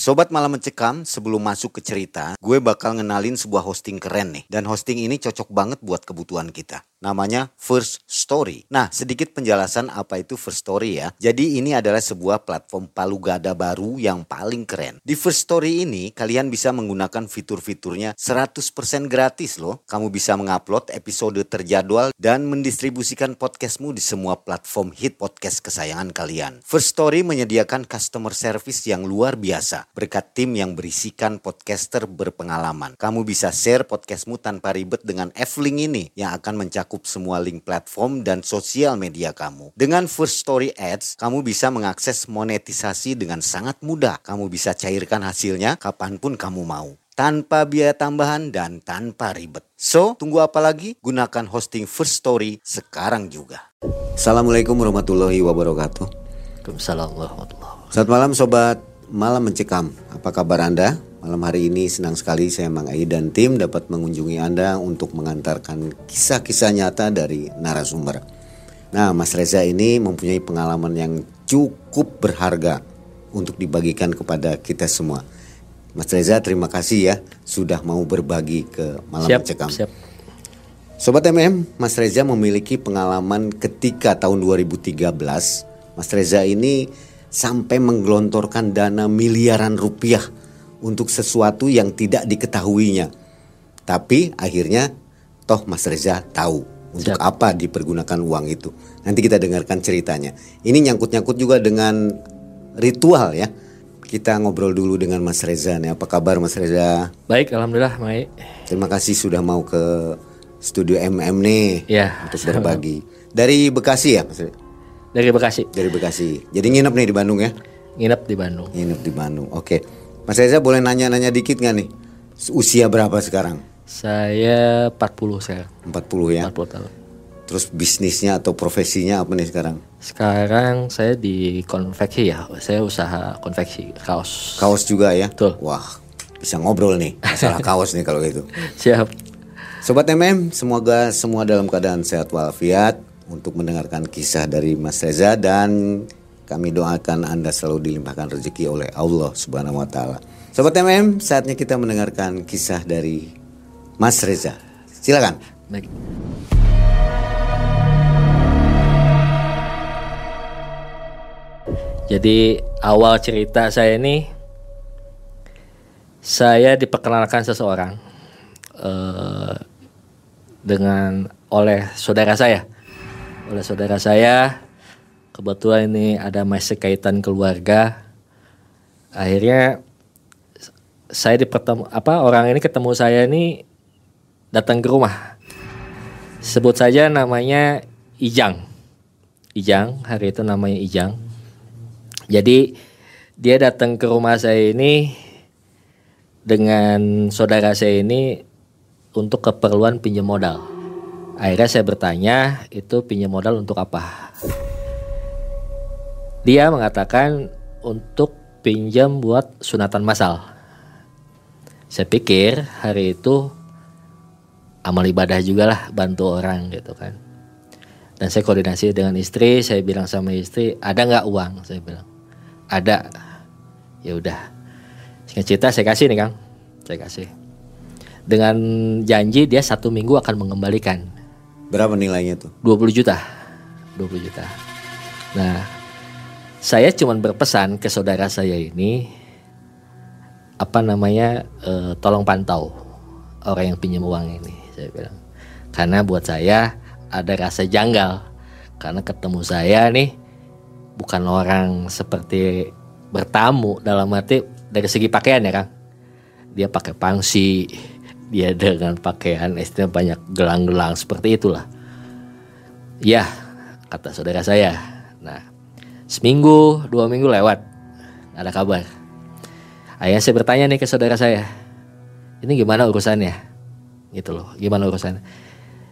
Sobat Malam Mencekam, sebelum masuk ke cerita, gue bakal ngenalin sebuah hosting keren nih. Dan hosting ini cocok banget buat kebutuhan kita. Namanya First Story. Nah, sedikit penjelasan apa itu First Story ya. Jadi ini adalah sebuah platform palu gada baru yang paling keren. Di First Story ini, kalian bisa menggunakan fitur-fiturnya 100% gratis loh. Kamu bisa mengupload episode terjadwal dan mendistribusikan podcastmu di semua platform hit podcast kesayangan kalian. First Story menyediakan customer service yang luar biasa berkat tim yang berisikan podcaster berpengalaman. Kamu bisa share podcastmu tanpa ribet dengan F-Link ini yang akan mencakup semua link platform dan sosial media kamu. Dengan First Story Ads, kamu bisa mengakses monetisasi dengan sangat mudah. Kamu bisa cairkan hasilnya kapan pun kamu mau tanpa biaya tambahan dan tanpa ribet. So, tunggu apa lagi? Gunakan hosting First Story sekarang juga. Assalamualaikum warahmatullahi wabarakatuh. Waalaikumsalam warahmatullahi wabarakatuh. Selamat malam sobat Malam Mencekam. Apa kabar Anda? Malam hari ini senang sekali saya Mang Ai dan tim dapat mengunjungi Anda untuk mengantarkan kisah-kisah nyata dari narasumber. Nah, Mas Reza ini mempunyai pengalaman yang cukup berharga untuk dibagikan kepada kita semua. Mas Reza, terima kasih ya sudah mau berbagi ke Malam Siap, Mencekam. siap. Sobat MM, Mas Reza memiliki pengalaman ketika tahun 2013 Mas Reza ini sampai menggelontorkan dana miliaran rupiah untuk sesuatu yang tidak diketahuinya. Tapi akhirnya toh Mas Reza tahu untuk Siap. apa dipergunakan uang itu. Nanti kita dengarkan ceritanya. Ini nyangkut-nyangkut juga dengan ritual ya. Kita ngobrol dulu dengan Mas Reza nih. Apa kabar Mas Reza? Baik, alhamdulillah, Mai. Terima kasih sudah mau ke studio MM nih Ya, untuk berbagi. Dari Bekasi ya, Mas? Reza? Dari Bekasi. Dari Bekasi. Jadi nginep nih di Bandung ya? Nginep di Bandung. Nginep di Bandung. Oke. Mas Reza boleh nanya-nanya dikit nggak nih? Usia berapa sekarang? Saya 40 sekarang. 40 ya. 40 tahun. Terus bisnisnya atau profesinya apa nih sekarang? Sekarang saya di konveksi ya. Saya usaha konveksi kaos. Kaos juga ya? Betul. Wah, bisa ngobrol nih masalah kaos nih kalau gitu. Siap. Sobat MM, semoga semua dalam keadaan sehat walafiat untuk mendengarkan kisah dari Mas Reza dan kami doakan Anda selalu dilimpahkan rezeki oleh Allah Subhanahu wa taala. Sobat MM, saatnya kita mendengarkan kisah dari Mas Reza. Silakan. Baik. Jadi awal cerita saya ini saya diperkenalkan seseorang eh, dengan oleh saudara saya. Oleh saudara saya kebetulan ini ada masih kaitan keluarga. Akhirnya saya dipertemu apa orang ini ketemu saya ini datang ke rumah. Sebut saja namanya Ijang. Ijang, hari itu namanya Ijang. Jadi dia datang ke rumah saya ini dengan saudara saya ini untuk keperluan pinjam modal. Akhirnya saya bertanya, itu pinjam modal untuk apa? Dia mengatakan untuk pinjam buat sunatan massal. Saya pikir hari itu amal ibadah juga lah bantu orang gitu kan. Dan saya koordinasi dengan istri, saya bilang sama istri, ada nggak uang? Saya bilang, ada. Ya udah. Singkat cerita saya kasih nih kang, saya kasih. Dengan janji dia satu minggu akan mengembalikan Berapa nilainya tuh? 20 juta, 20 juta. Nah, saya cuman berpesan ke saudara saya ini apa namanya eh, tolong pantau orang yang pinjam uang ini saya bilang karena buat saya ada rasa janggal karena ketemu saya nih bukan orang seperti bertamu dalam arti dari segi pakaian ya kang dia pakai pangsi dia dengan pakaian istrinya banyak gelang-gelang seperti itulah. Ya, kata saudara saya. Nah, seminggu, dua minggu lewat, ada kabar. Akhirnya saya bertanya nih ke saudara saya, ini gimana urusannya? Gitu loh, gimana urusannya?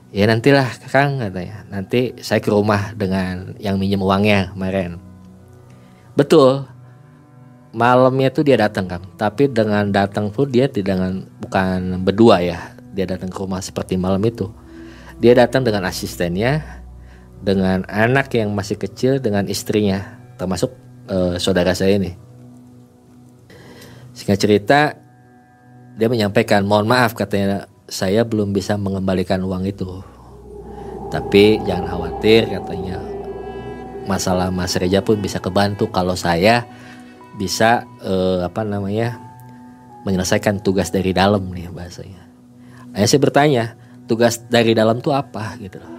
Ya nantilah Kang katanya, nanti saya ke rumah dengan yang minjem uangnya kemarin. Betul, malamnya tuh dia datang Kang, tapi dengan datang pun dia tidak dengan bukan berdua ya, dia datang ke rumah seperti malam itu. Dia datang dengan asistennya, dengan anak yang masih kecil, dengan istrinya, termasuk uh, saudara saya ini. Singkat cerita, dia menyampaikan, mohon maaf katanya saya belum bisa mengembalikan uang itu. Tapi jangan khawatir katanya, masalah Mas Reja pun bisa kebantu kalau saya bisa uh, apa namanya menyelesaikan tugas dari dalam nih bahasanya. Ayah saya bertanya, tugas dari dalam tuh apa gitu loh.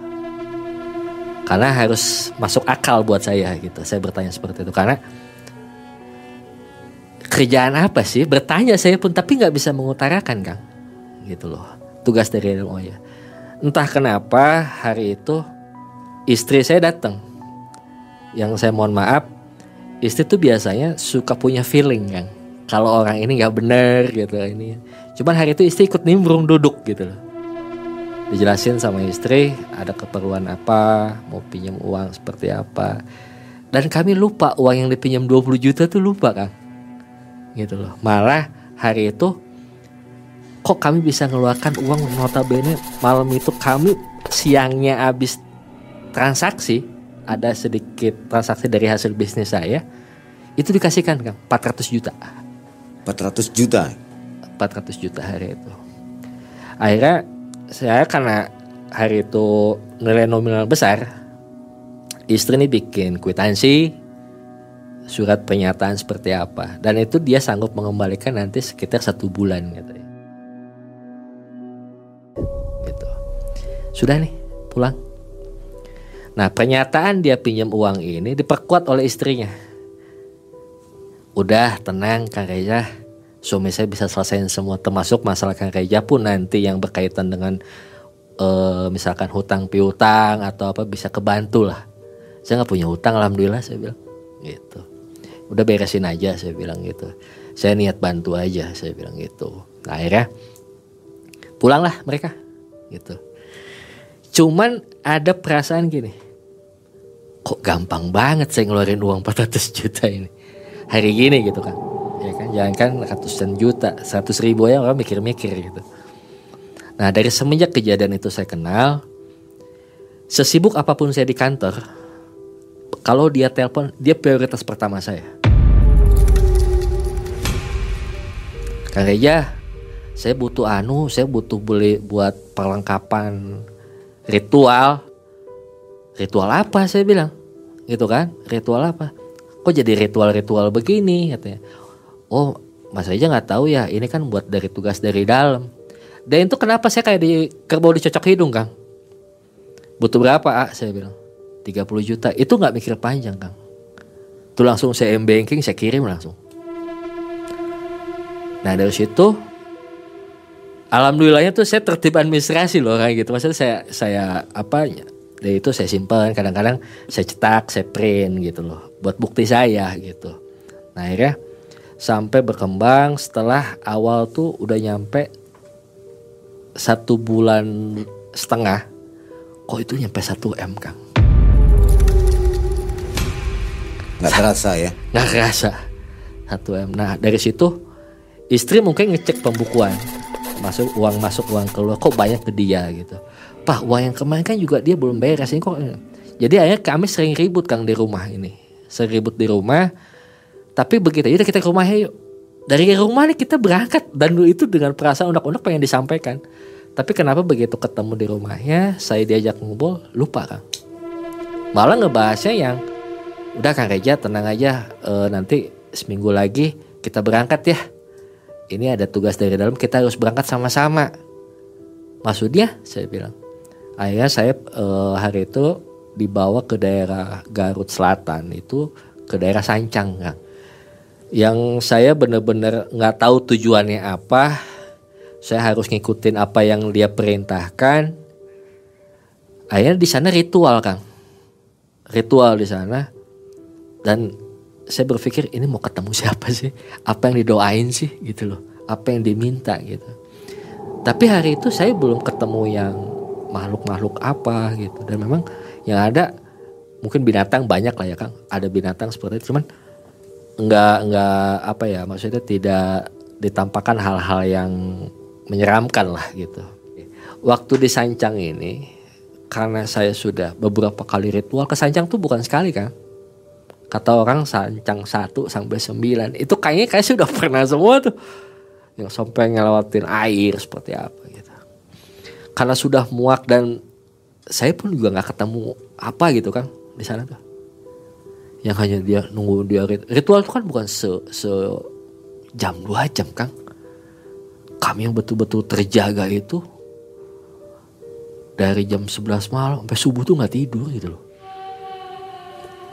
Karena harus masuk akal buat saya gitu. Saya bertanya seperti itu karena kerjaan apa sih? Bertanya saya pun tapi nggak bisa mengutarakan Kang. Gitu loh. Tugas dari oh ya. Entah kenapa hari itu istri saya datang. Yang saya mohon maaf, istri tuh biasanya suka punya feeling Kang. Kalau orang ini nggak bener gitu ini. Cuman hari itu istri ikut nimbrung duduk gitu loh. Dijelasin sama istri ada keperluan apa, mau pinjam uang seperti apa. Dan kami lupa uang yang dipinjam 20 juta tuh lupa Kang gitu loh malah hari itu kok kami bisa ngeluarkan uang notabene malam itu kami siangnya habis transaksi ada sedikit transaksi dari hasil bisnis saya itu dikasihkan kan 400 juta. 400 juta? 400 juta hari itu. Akhirnya saya karena hari itu nilai nominal besar istri ini bikin kwitansi surat pernyataan seperti apa. Dan itu dia sanggup mengembalikan nanti sekitar satu bulan gitu ya. gitu. Sudah nih pulang nah pernyataan dia pinjam uang ini diperkuat oleh istrinya. Udah tenang Kang Reza suami saya bisa selesaiin semua termasuk masalah Kang Reza pun nanti yang berkaitan dengan uh, misalkan hutang piutang atau apa bisa kebantu lah. Saya nggak punya hutang alhamdulillah saya bilang. Gitu. Udah beresin aja saya bilang gitu. Saya niat bantu aja saya bilang gitu. Nah, akhirnya pulanglah mereka. Gitu cuman ada perasaan gini kok gampang banget saya ngeluarin uang 400 juta ini? Hari gini gitu kan ya kan? Jangan kan ratusan juta 100 ribu ya orang mikir-mikir gitu. Nah dari semenjak kejadian itu saya kenal sesibuk apa pun saya di kantor kalau dia telepon dia prioritas pertama saya. Kang Reja, saya butuh anu, saya butuh beli buat perlengkapan ritual. Ritual apa saya bilang? Gitu kan? Ritual apa? Kok jadi ritual-ritual begini katanya. Oh, Mas Reja nggak tahu ya, ini kan buat dari tugas dari dalam. Dan itu kenapa saya kayak di kerbau dicocok hidung, Kang? Butuh berapa, ah? Saya bilang. 30 juta. Itu nggak mikir panjang, Kang. Itu langsung saya m-banking, saya kirim langsung. Nah dari situ alhamdulillahnya tuh saya tertib administrasi loh kayak gitu. Maksudnya saya saya apa dari itu saya simpan kadang-kadang saya cetak saya print gitu loh buat bukti saya gitu. Nah akhirnya sampai berkembang setelah awal tuh udah nyampe satu bulan setengah kok itu nyampe satu m kang? Nggak terasa ya? Nggak terasa satu m. Nah dari situ istri mungkin ngecek pembukuan masuk uang masuk uang keluar kok banyak ke dia gitu. Pak uang yang kemarin kan juga dia belum bayar ini kok jadi akhirnya kami sering ribut kang di rumah ini. Sering ribut di rumah. Tapi begitu ya kita ke rumah yuk dari rumah nih kita berangkat dan itu dengan perasaan unek-unek pengen disampaikan. Tapi kenapa begitu ketemu di rumahnya saya diajak ngobrol lupa kang. Malah ngebahasnya yang udah kang Reja tenang aja e, nanti seminggu lagi kita berangkat ya ini ada tugas dari dalam kita harus berangkat sama-sama. Maksudnya saya bilang akhirnya saya uh, hari itu dibawa ke daerah Garut Selatan itu ke daerah Sancang kan yang saya benar-benar nggak tahu tujuannya apa saya harus ngikutin apa yang dia perintahkan. Akhirnya di sana ritual kang. Ritual di sana. Dan saya berpikir ini mau ketemu siapa sih? Apa yang didoain sih? Gitu loh. Apa yang diminta gitu. Tapi hari itu saya belum ketemu yang makhluk-makhluk apa gitu. Dan memang yang ada mungkin binatang banyak lah ya kang. Ada binatang seperti itu. Cuman nggak nggak apa ya maksudnya tidak ditampakkan hal-hal yang menyeramkan lah gitu. Waktu di Sancang ini karena saya sudah beberapa kali ritual ke Sancang tuh bukan sekali kan kata orang Sancang satu sampai sembilan. Itu kayaknya kayak sudah pernah semua tuh. Yang sampai ngelewatin air seperti apa gitu. Karena sudah muak dan saya pun juga nggak ketemu apa gitu kan di sana tuh. Yang hanya dia nunggu dia ritual itu kan bukan se, se jam dua jam kan kami yang betul-betul terjaga itu dari jam 11 malam sampai subuh tuh nggak tidur gitu loh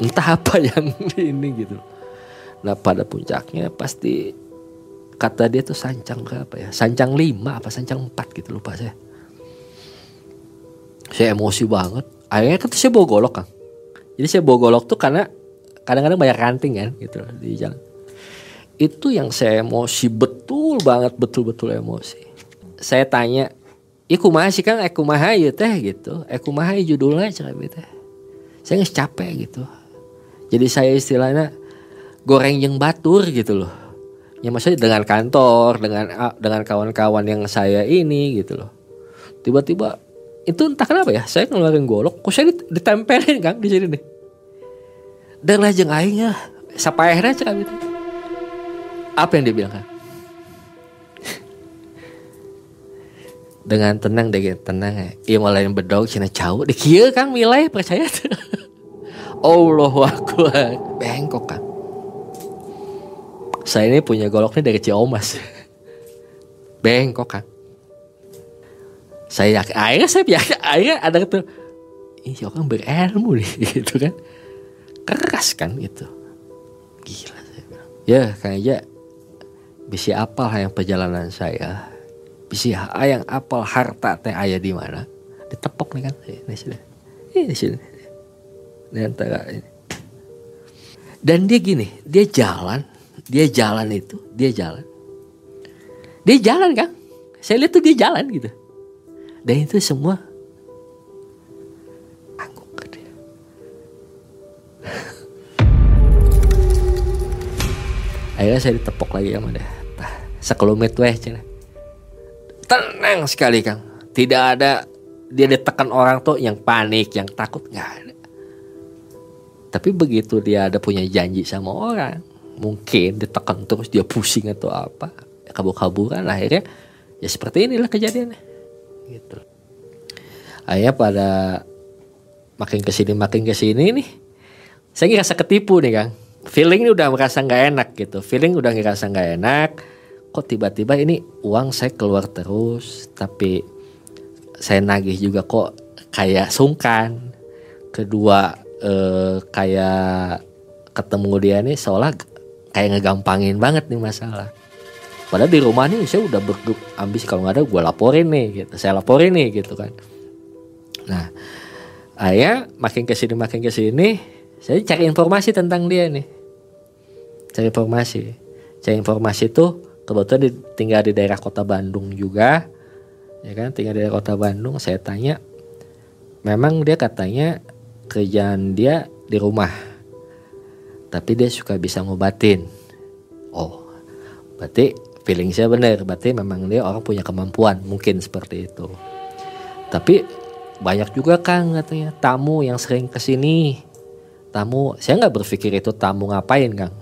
entah apa yang ini gitu. Nah pada puncaknya pasti kata dia tuh sancang berapa ya? Sancang lima apa sancang empat gitu lupa saya. Saya emosi banget. Akhirnya kan saya bawa golok kan jadi saya bawa golok tuh karena kadang-kadang banyak ranting kan gitu di jalan. Itu yang saya emosi betul banget betul-betul emosi. Saya tanya Iku masih kan aku mahai teh? Gitu. Aku mahai judulnya cerita. Saya nggak capek gitu. Jadi saya istilahnya goreng yang batur gitu loh. Ya maksudnya dengan kantor, dengan dengan kawan-kawan yang saya ini gitu loh. Tiba-tiba itu entah kenapa ya, saya ngeluarin golok, kok saya ditempelin kan di sini nih. Dan lajeng aingnya, siapa akhirnya cakap itu. Apa yang dia bilang kan? dengan tenang deh tenang ya. Iya malah yang bedog cina jauh di kia kang milih percaya tuh. Allah akbar bengkok kan. Saya ini punya goloknya dari Ciomas. bengkok kan. Saya yakin, akhirnya saya yakin, akhirnya ada tuh, ini orang berilmu nih gitu kan. Keras kan gitu. Gila saya bilang. Ya kayaknya bisa apa yang perjalanan saya bisa ayang apal harta teh ayah di mana ditepok nih kan ini sini ini sini ini ini dan dia gini dia jalan dia jalan itu dia jalan. Dia jalan kan saya lihat tuh dia jalan gitu. Dan itu semua angguk dia. Akhirnya saya ditepok lagi sama dia. Sekelumit weh cina. Tenang sekali Kang. Tidak ada dia ditekan orang tuh yang panik, yang takut. Nggak ada. Tapi begitu dia ada punya janji sama orang, mungkin ditekan terus dia pusing atau apa, kabur-kaburan akhirnya ya seperti inilah kejadiannya. Gitu. Akhirnya pada makin ke sini makin ke sini nih, saya ngerasa ketipu nih Kang. Feeling ini udah merasa nggak enak gitu, feeling udah ngerasa nggak enak kok tiba-tiba ini uang saya keluar terus tapi saya nagih juga kok kayak sungkan kedua eh, kayak ketemu dia nih seolah kayak ngegampangin banget nih masalah. Padahal di rumah nih saya udah berduk ambis kalau nggak ada gue laporin nih gitu saya laporin nih gitu kan. Nah ayah makin ke sini makin ke sini saya cari informasi tentang dia nih. Cari informasi. Cari informasi tuh kebetulan di, tinggal di daerah kota Bandung juga ya kan? Tinggal di daerah kota Bandung saya tanya memang dia katanya kerjaan dia di rumah. Tapi dia suka bisa ngobatin. Oh berarti feeling saya benar. Berarti memang dia orang punya kemampuan mungkin seperti itu. Tapi banyak juga kang katanya tamu yang sering ke sini tamu saya nggak berpikir itu tamu ngapain kang.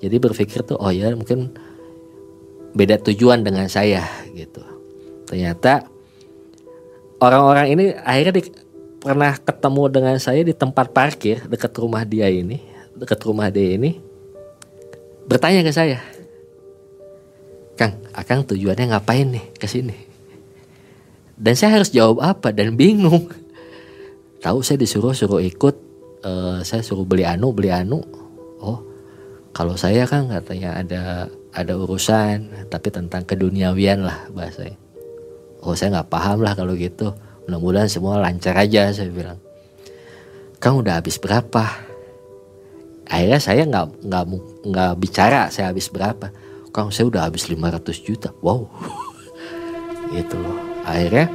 Jadi berpikir tuh oh ya mungkin beda tujuan dengan saya gitu. Ternyata orang-orang ini akhirnya di, pernah ketemu dengan saya di tempat parkir dekat rumah dia ini, dekat rumah dia ini bertanya ke saya. Kang, Akang tujuannya ngapain nih ke sini? Dan saya harus jawab apa dan bingung. Tahu saya disuruh suruh ikut, uh, saya suruh beli anu, beli anu. Oh, kalau saya kan katanya ada ada urusan tapi tentang keduniawian lah bahasanya oh saya nggak paham lah kalau gitu mudah-mudahan semua lancar aja saya bilang. Kang udah habis berapa? Akhirnya saya nggak nggak nggak bicara saya habis berapa? Kang saya udah habis 500 juta. Wow. Gitu loh. Akhirnya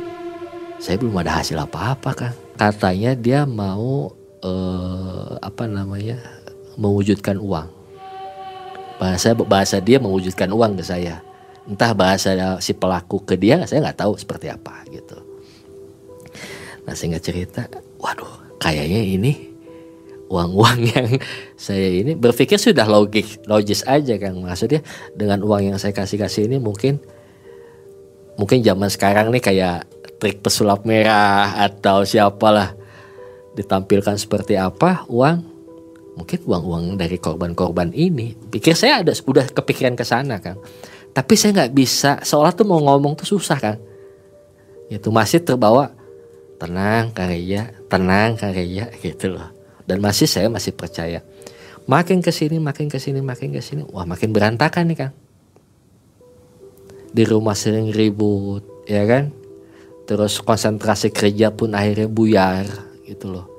saya belum ada hasil apa-apa kan katanya dia mau eh, apa namanya mewujudkan uang. Bahasa bahasa dia mewujudkan uang ke saya. Entah bahasa si pelaku ke dia saya nggak tahu seperti apa gitu nah sehingga cerita waduh kayaknya ini uang-uang yang saya ini berpikir sudah logik logis aja kan maksudnya dengan uang yang saya kasih kasih ini mungkin mungkin zaman sekarang nih kayak trik pesulap merah atau siapalah ditampilkan seperti apa uang mungkin uang-uang dari korban-korban ini. Pikir saya ada udah kepikiran ke sana kan tapi saya nggak bisa seolah tuh mau ngomong tuh susah kan itu masih terbawa tenang Kang Ria tenang Kang Ria gitu loh. Dan masih saya masih percaya. Makin ke sini makin ke sini makin ke sini wah makin berantakan nih Kang. Di rumah sering ribut ya kan? Terus konsentrasi kerja pun akhirnya buyar gitu loh.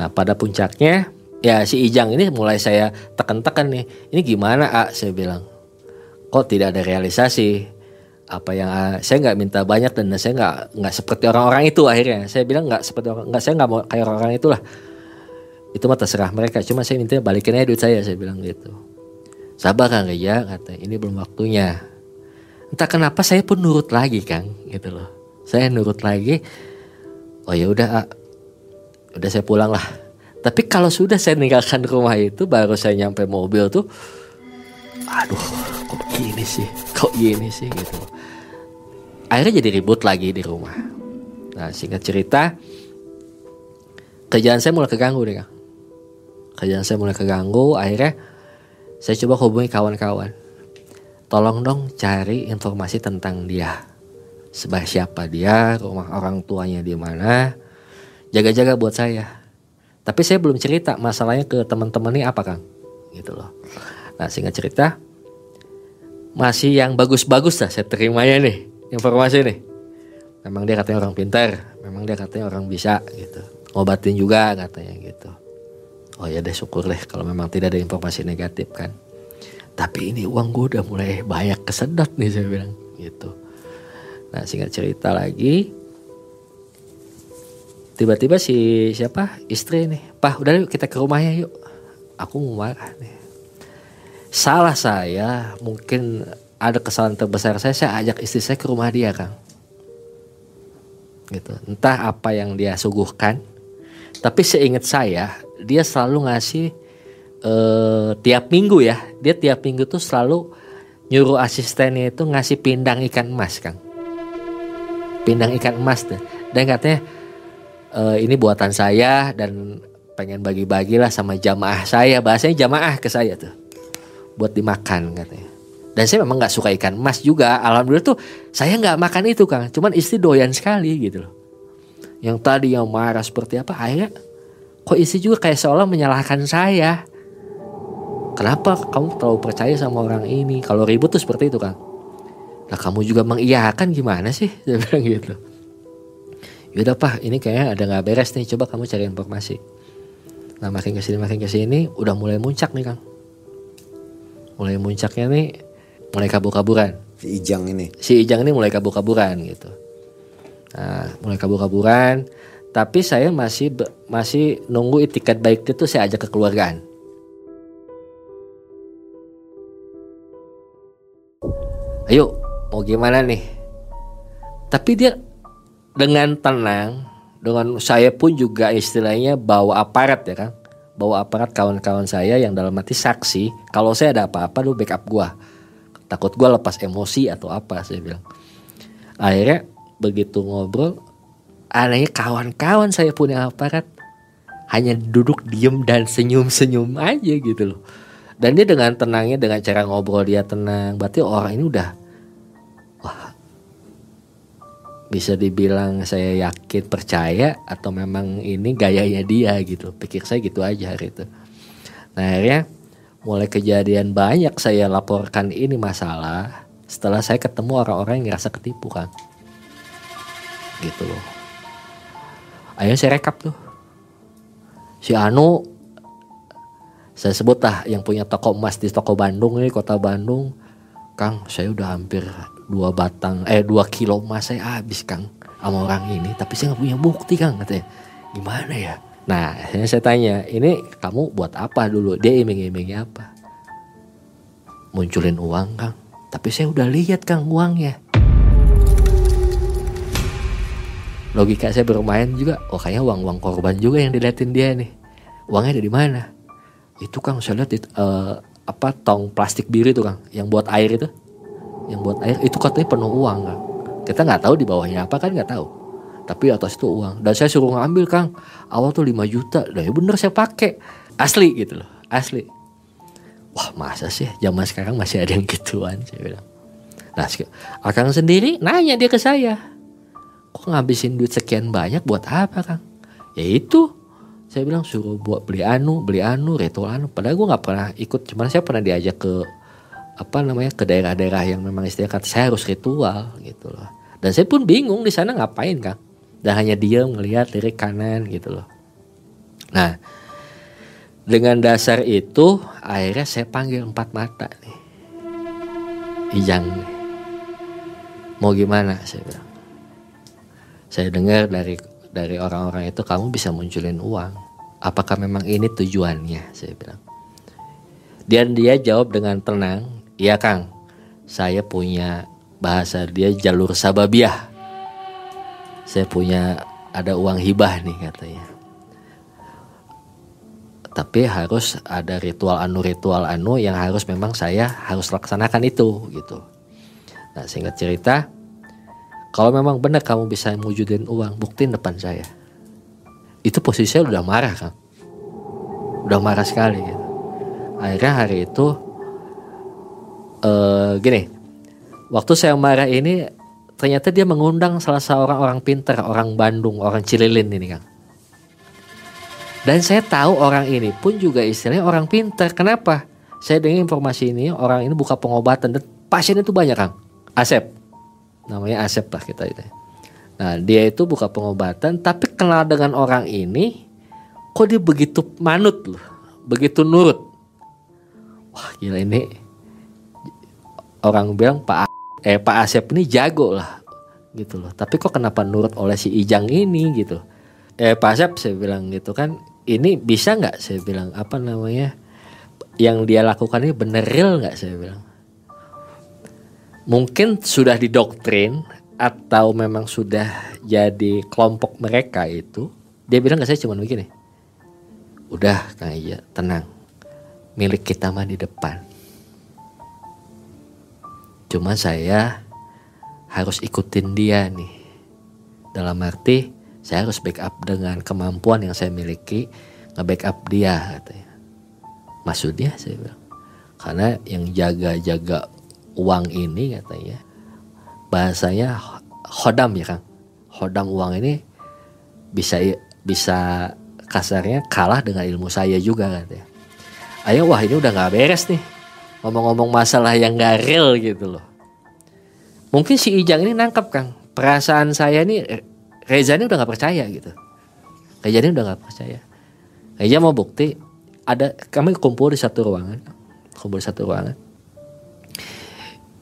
Nah pada puncaknya ya si Ijang ini mulai saya tekan-tekan nih. Ini gimana ah saya bilang kok tidak ada realisasi apa yang uh, saya nggak minta banyak dan saya nggak nggak seperti orang-orang itu akhirnya. Saya bilang nggak seperti orang nggak saya nggak mau kayak orang-orang itulah. Itu mah terserah mereka cuma saya minta balikin aja duit saya saya bilang gitu. Sabar kang ya kata ini belum waktunya. Entah kenapa saya pun nurut lagi kang gitu loh. Saya nurut lagi oh ya udah udah saya pulang lah. Tapi kalau sudah saya meninggalkan rumah itu baru saya nyampe mobil tuh aduh kok gini sih? Kok gini sih gitu. Akhirnya jadi ribut lagi di rumah. Nah singkat cerita kerjaan saya mulai keganggu deh kang kerjaan saya mulai keganggu akhirnya saya coba hubungi kawan-kawan. Tolong dong cari informasi tentang dia. Sebagai siapa dia rumah orang tuanya di mana. Jaga-jaga buat saya. Tapi saya belum cerita masalahnya ke teman-teman ini apa kang? Gitu loh Nah singkat cerita masih yang bagus-bagus lah saya terimanya nih informasi nih. Memang dia katanya orang pintar, memang dia katanya orang bisa gitu. Ngobatin juga katanya gitu. Oh ya deh syukur deh kalau memang tidak ada informasi negatif kan. Tapi ini uang gue udah mulai banyak kesedot nih saya bilang gitu. Nah singkat cerita lagi tiba-tiba si siapa istri nih, Pak udah yuk kita ke rumahnya yuk. Aku mau marah nih salah saya mungkin ada kesalahan terbesar saya saya ajak istri saya ke rumah dia kang. Gitu. Entah apa yang dia suguhkan tapi seingat saya dia selalu ngasih eh, tiap minggu ya dia tiap minggu tuh selalu nyuruh asistennya itu ngasih pindang ikan emas kang. Pindang ikan emas deh dan katanya e, ini buatan saya dan pengen bagi-bagi lah sama jamaah saya bahasanya jamaah ke saya tuh buat dimakan katanya. Dan saya memang nggak suka ikan emas juga. Alhamdulillah tuh saya nggak makan itu kang. Cuman istri doyan sekali gitu loh. Yang tadi yang marah seperti apa akhirnya kok istri juga kayak seolah menyalahkan saya. Kenapa kamu terlalu percaya sama orang ini? Kalau ribut tuh seperti itu kang. Nah kamu juga mengiyakan gimana sih? Saya bilang gitu. Yaudah pak ini kayaknya ada nggak beres nih. Coba kamu cari informasi. Nah makin ke sini makin ke sini udah mulai muncak nih kang mulai muncaknya nih mulai kabur-kaburan. Si Ijang ini. Si Ijang ini mulai kabur-kaburan gitu. Nah mulai kabur-kaburan. Tapi saya masih masih nunggu itikat baik itu saya ajak ke keluargaan. Ayo mau gimana nih? Tapi dia dengan tenang dengan saya pun juga istilahnya bawa aparat ya kan bawa aparat kawan-kawan saya yang dalam arti saksi kalau saya ada apa-apa lu backup gua. Takut gua lepas emosi atau apa saya bilang. Akhirnya begitu ngobrol anehnya kawan-kawan saya punya aparat. Hanya duduk diem dan senyum-senyum aja gitu loh. Dan dia dengan tenangnya dengan cara ngobrol dia tenang berarti orang ini udah bisa dibilang saya yakin percaya atau memang ini gayanya dia gitu. Pikir saya gitu aja hari itu. Nah akhirnya mulai kejadian banyak saya laporkan ini masalah setelah saya ketemu orang-orang yang ngerasa ketipu kan gitu loh. Akhirnya saya rekap tuh. Si Anu saya sebut lah yang punya toko emas di toko Bandung nih kota Bandung. Kang saya udah hampir dua batang eh dua kilo emas saya habis Kang sama orang ini tapi saya nggak punya bukti Kang katanya. Gimana ya? Nah saya tanya ini kamu buat apa dulu? Dia iming-imingi apa? Munculin uang Kang. Tapi saya udah lihat Kang uangnya. Logika saya bermain juga. Oh kayaknya uang uang korban juga yang diliatin dia nih. Uangnya ada di mana? Itu kang saya lihat uh, apa tong plastik biru itu kang yang buat air itu. Yang buat air itu katanya penuh uang kang kita nggak tahu di bawahnya apa kan nggak tahu. Tapi atas itu uang. Dan saya suruh ngambil kang. Awal tuh 5 juta. Dan ya bener saya pakai. Asli gitu loh. Asli. Wah masa sih? Zaman sekarang masih ada yang gituan saya bilang. Nah akang sendiri nanya dia ke saya. Kok ngabisin duit sekian banyak buat apa kang? Ya itu. Saya bilang suruh buat beli anu beli anu ritual anu. Padahal gue nggak pernah ikut. Cuman saya pernah diajak ke apa namanya ke daerah-daerah yang memang istilah kata saya harus ritual gitu loh dan saya pun bingung di sana ngapain kang dan hanya diam ngelihat lirik kanan gitu loh. Nah dengan dasar itu akhirnya saya panggil empat mata nih. Ijang mau gimana? Saya bilang. Saya dengar dari dari orang-orang itu kamu bisa munculin uang. Apakah memang ini tujuannya? Saya bilang. Dan dia jawab dengan tenang, iya Kang, saya punya bahasa dia jalur sababiah. Saya punya ada uang hibah nih katanya. Tapi harus ada ritual anu ritual anu yang harus memang saya harus laksanakan itu gitu. Nah singkat cerita, kalau memang benar kamu bisa mewujudin uang, buktiin depan saya. Itu posisinya udah marah kan. Udah marah sekali gitu. Akhirnya hari itu uh, gini. Waktu saya marah ini ternyata dia mengundang salah seorang orang pinter, orang Bandung, orang Cililin ini kan. Dan saya tahu orang ini pun juga istilahnya orang pinter. Kenapa? Saya dengar informasi ini orang ini buka pengobatan dan pasien itu banyak kan. Asep namanya Asep lah kita itu. Nah dia itu buka pengobatan tapi kenal dengan orang ini kok dia begitu manut loh, begitu nurut. Wah gila ini orang bilang Pak eh Pak Asep ini jago lah gitu loh. Tapi kok kenapa nurut oleh si Ijang ini gitu? Eh Pak Asep saya bilang gitu kan ini bisa nggak? Saya bilang apa namanya yang dia lakukan ini bener real nggak? Saya bilang. Mungkin sudah didoktrin atau memang sudah jadi kelompok mereka itu dia bilang ke saya cuma begini. Udah kang Ija tenang. Milik kita mah di depan cuma saya harus ikutin dia nih. Dalam arti saya harus backup dengan kemampuan yang saya miliki nge-backup dia katanya. Maksudnya saya bilang. Karena yang jaga-jaga uang ini katanya bahasanya hodam ya kang. Hodam uang ini bisa bisa kasarnya kalah dengan ilmu saya juga katanya. Ayo wah ini udah nggak beres nih ngomong-ngomong masalah yang gak real gitu loh. Mungkin si Ijang ini nangkep kang. Perasaan saya ini Reza ini udah nggak percaya gitu. Reza ini udah nggak percaya. Reza mau bukti ada kami kumpul di satu ruangan kumpul di satu ruangan.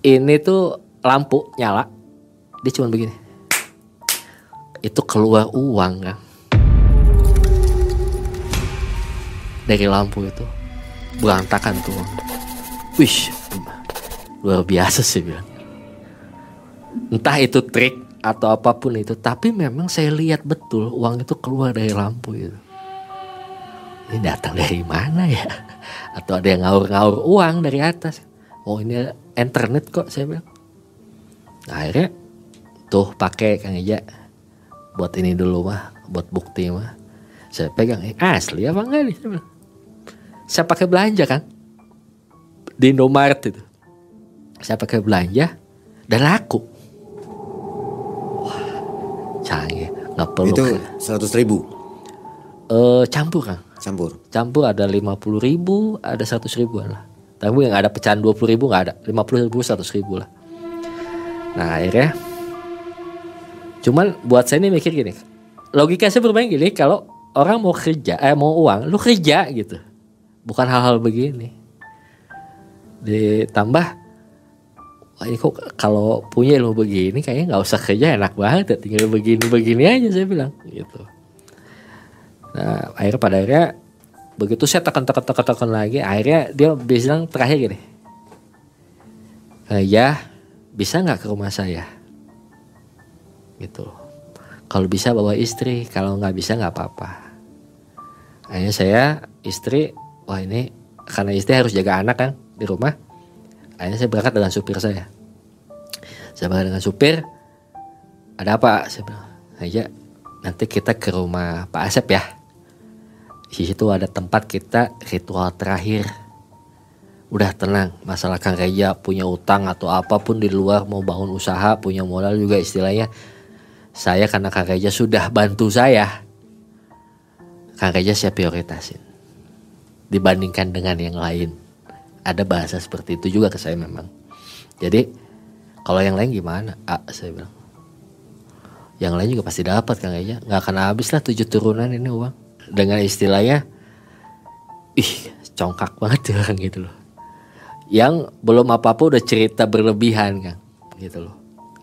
Ini tuh lampu nyala dia cuma begini. Itu keluar uang kan dari lampu itu berantakan tuh wish luar biasa sih bilang entah itu trik atau apa pun itu tapi memang saya lihat betul uang itu keluar dari lampu itu. Ini datang dari mana ya? Atau ada yang ngaur-ngaur uang dari atas? Oh ini internet kok saya bilang. Nah, akhirnya tuh pakai kang Eja buat ini dulu mah buat bukti mah. Saya pegang eh, asli apa enggak nih? Saya pakai belanja kan di Indomaret itu. Saya pakai belanja dan laku. Wah canggih. Nggak perlu itu seratus ribu? Eh campur kan Campur. campur ada 50 ribu ada 100 ribuan lah. Tapi yang ada pecahan 20 ribu nggak ada. 50 ribu 100 ribu lah. Nah akhirnya cuman buat saya ini mikir gini logika saya bermain gini kalau orang mau kerja eh mau uang lu kerja gitu. Bukan hal-hal begini ditambah wah ini kok kalau punya ilmu begini kayaknya nggak usah kerja enak banget ya tinggal begini-begini aja saya bilang gitu Nah, akhirnya pada akhirnya begitu saya tekan tekan tekan tekan lagi, akhirnya dia bilang terakhir gini, "Eh, ya bisa nggak ke rumah saya? Gitu. Kalau bisa bawa istri, kalau nggak bisa nggak apa-apa. Akhirnya saya istri, wah ini karena istri harus jaga anak kan di rumah. Akhirnya saya berangkat dengan supir saya. Saya berangkat dengan supir. Ada apa? Saya bilang, aja nanti kita ke rumah Pak Asep ya. Di situ ada tempat kita ritual terakhir. Udah tenang, masalah Kang Reja punya utang atau apa pun di luar mau bangun usaha, punya modal juga istilahnya. Saya karena Kang Reja sudah bantu saya. Kang Reja saya prioritasin. Dibandingkan dengan yang lain. Ada bahasa seperti itu juga ke saya memang. Jadi kalau yang lain gimana? Ah, saya bilang. Yang lain juga pasti dapat Kang Reja. Nggak akan habis lah tujuh turunan ini uang dengan istilahnya ih congkak banget ya orang gitu loh yang belum apa-apa udah cerita berlebihan kan gitu loh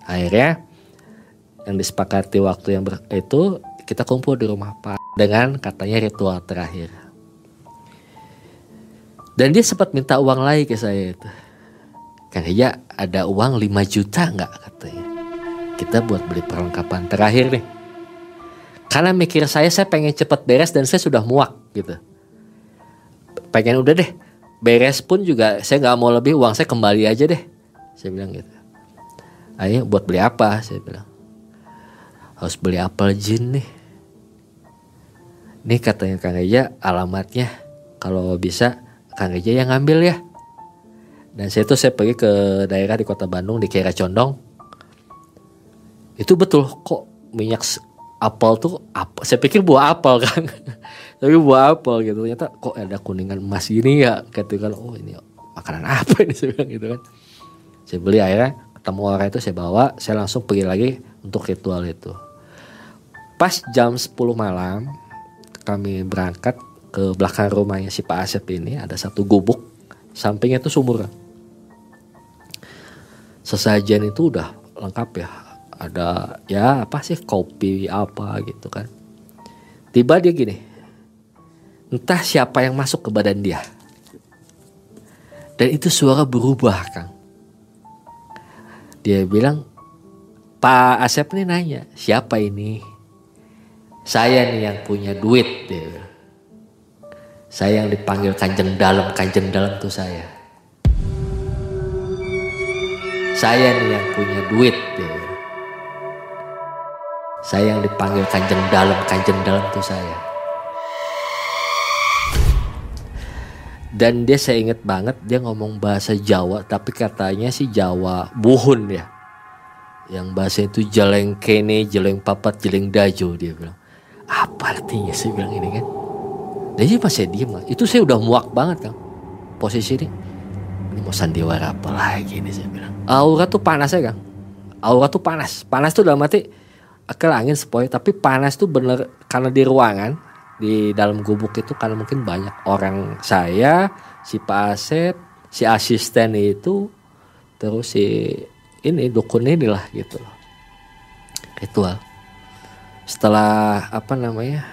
akhirnya yang disepakati waktu yang ber, itu kita kumpul di rumah Pak dengan katanya ritual terakhir dan dia sempat minta uang lagi ke saya itu. Kan ya ada uang 5 juta nggak? Katanya. Kita buat beli perlengkapan terakhir nih. Karena mikir saya saya pengen cepet beres dan saya sudah muak gitu. Pengen udah deh beres pun juga saya nggak mau lebih uang saya kembali aja deh. Saya bilang gitu. Ayo buat beli apa? Saya bilang. Harus beli apel jin nih. Nih katanya Kang Eja alamatnya. Kalau bisa Kang Eja yang ngambil ya. Dan saya tuh saya pergi ke daerah di kota Bandung di Kira Condong. Itu betul kok minyak apel tuh apa saya pikir buah apel kan tapi buah apel gitu. Ternyata kok ada kuningan emas gini ya? Gitu kan oh ini makanan apa ini? Saya bilang gitu kan. Saya beli akhirnya ketemu orang itu saya bawa saya langsung pergi lagi untuk ritual itu. Pas jam 10 malam kami berangkat ke belakang rumahnya si Pak Asep ini ada satu gubuk sampingnya itu sumur. Sesajen itu udah lengkap ya. Ada ya apa sih kopi apa gitu kan. Tiba dia gini entah siapa yang masuk ke badan dia. Dan itu suara berubah kang. Dia bilang Pak Asep nih nanya siapa ini? Saya nih yang punya duit. Dia bilang. Saya yang dipanggil kanjeng dalam kanjeng dalam tuh saya saya nih yang punya duit dia bilang. Saya yang dipanggil kanjeng dalam, kanjeng dalam tuh saya. Dan dia saya inget banget dia ngomong bahasa Jawa tapi katanya sih Jawa buhun ya. Yang bahasa itu jeleng kene, jeleng papat, jeleng dajo dia bilang. Apa artinya saya bilang ini kan? Dan dia masih diem lah. Itu saya udah muak banget kan. Posisi ini. Ini mau sandiwara apa lagi ini saya bilang. Aura tuh panas ya kan. Aura tuh panas. Panas tuh dalam arti ke angin sepoi tapi panas tuh bener karena di ruangan di dalam gubuk itu karena mungkin banyak orang saya si Pak Asep si asisten itu terus si ini dukun inilah gitu loh ritual setelah apa namanya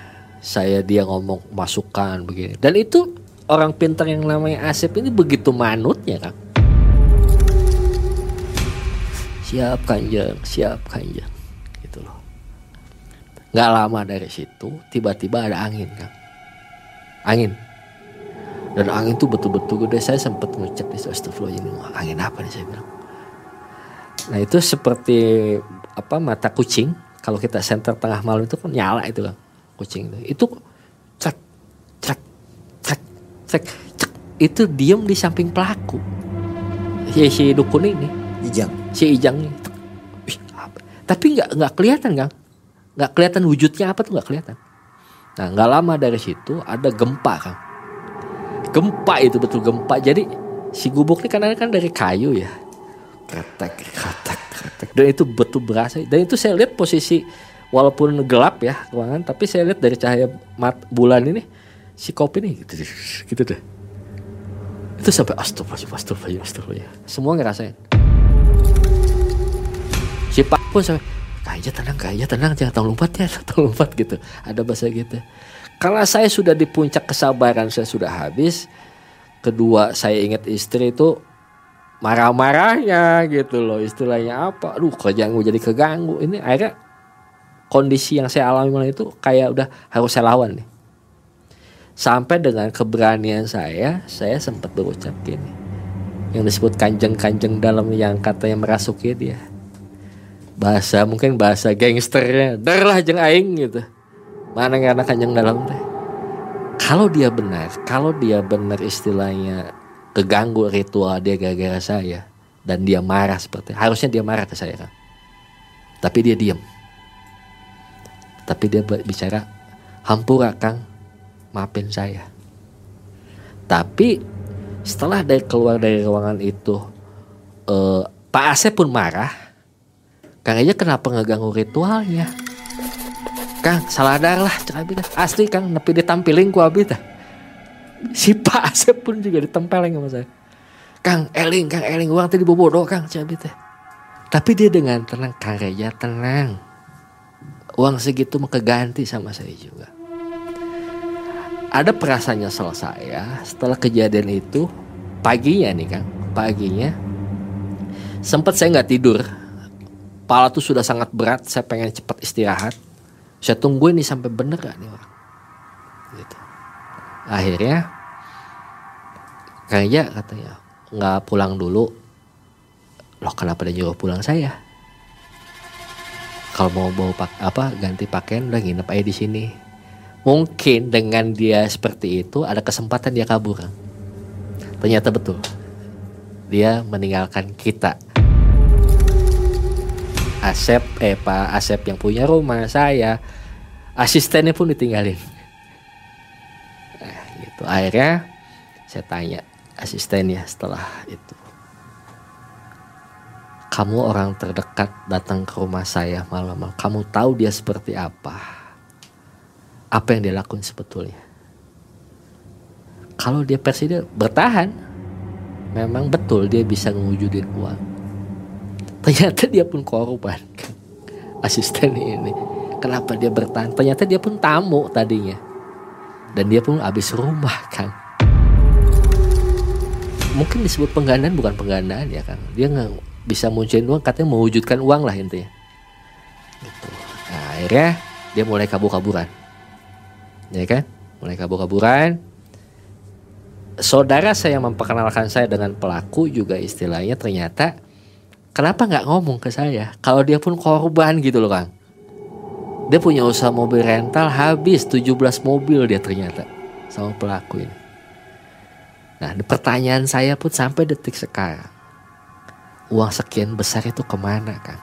saya dia ngomong masukan begini. Dan itu orang pintar yang namanya Asep ini begitu manutnya kan siap kanjeng siap kanjeng gitu loh. Nggak lama dari situ tiba-tiba ada angin kan angin. Dan angin tuh betul-betul gede. Saya sempat ngucap di astagfirullah ini "Wah, angin apa nih saya bilang. Nah itu seperti apa mata kucing. Kalau kita center tengah malam itu kan nyala itu kan kucing itu itu cek cek cek cek cek itu diem di samping pelaku si, si dukun ini Ijang. si Ijang ini. Wih, tapi nggak nggak kelihatan kang nggak kelihatan wujudnya apa tuh nggak kelihatan Nah nggak lama dari situ ada gempa kan. Gempa itu betul gempa. Jadi si gubuk ini kan kan dari kayu ya. Kretek, kretek, kretek. Dan itu betul berasa. Dan itu saya lihat posisi walaupun gelap ya ruangan, tapi saya lihat dari cahaya mat bulan ini si kopi nih gitu, gitu deh. Itu sampai astagfirullah, astagfirullah, astagfirullah. Semua ngerasain. Si Pak pun sampai kayaknya tenang, kayaknya tenang, jangan tolong lompat ya, tolong lompat gitu. Ada bahasa gitu. Kalau saya sudah di puncak kesabaran saya sudah habis, kedua saya ingat istri itu marah-marahnya gitu loh istilahnya apa kerjaan gue jadi keganggu ini akhirnya kondisi yang saya alami malam itu kayak udah harus saya lawan nih. Sampai dengan keberanian saya saya sempat berucap gini yang disebut kanjeng-kanjeng dalam yang katanya merasuki dia. Bahasa mungkin bahasa gangsternya darlah jeng aing gitu. Mana yang anak kanjeng dalam teh. Kalau dia benar kalau dia benar istilahnya keganggu ritual dia gara-gara saya dan dia marah seperti harusnya dia marah ke saya kan? Tapi dia diam tapi dia bicara hampura kang maafin saya tapi setelah dari keluar dari ruangan itu eh, Pak Asep pun marah Kang aja kenapa ngeganggu ritualnya Kang saladar lah asli Kang tapi ditampilin ku abis si Pak Asep pun juga ditempeleng sama saya. Kang Eling, Kang Eling, uang tadi bobodo Kang cabai teh. Tapi dia dengan tenang, Kang Reja tenang. Uang segitu keganti sama saya juga. Ada perasaan nyesel saya setelah kejadian itu paginya nih Kang, paginya sempat saya nggak tidur. Pala tuh sudah sangat berat, saya pengen cepat istirahat. Saya tungguin nih sampai bener gak nih orang. Gitu akhirnya kayaknya katanya nggak pulang dulu loh kenapa dia nyuruh pulang saya kalau mau bawa pak apa ganti pakaian udah nginep aja di sini. Mungkin dengan dia seperti itu ada kesempatan dia kabur ternyata betul. Dia meninggalkan kita. Asep eh Pak Asep yang punya rumah saya asistennya pun ditinggalin. Gitu. Akhirnya saya tanya asistennya setelah itu kamu orang terdekat datang ke rumah saya malam-malam. Kamu tahu dia seperti apa. Apa yang dia lakukan sebetulnya. Kalau dia presiden bertahan. Memang betul dia bisa mewujudin uang. Ternyata dia pun korban asisten ini. Kenapa dia bertahan? Ternyata dia pun tamu tadinya. Dan dia pun habis rumah kan. Mungkin disebut penggandaan bukan penggandaan ya kan. Dia nggak bisa munculin uang katanya mewujudkan uang lah intinya gitu. nah, akhirnya dia mulai kabur-kaburan ya kan mulai kabur-kaburan saudara saya yang memperkenalkan saya dengan pelaku juga istilahnya ternyata kenapa nggak ngomong ke saya kalau dia pun korban gitu loh kang dia punya usaha mobil rental habis 17 mobil dia ternyata sama pelaku ini. Nah pertanyaan saya pun sampai detik sekarang. Uang sekian besar itu ke mana kan?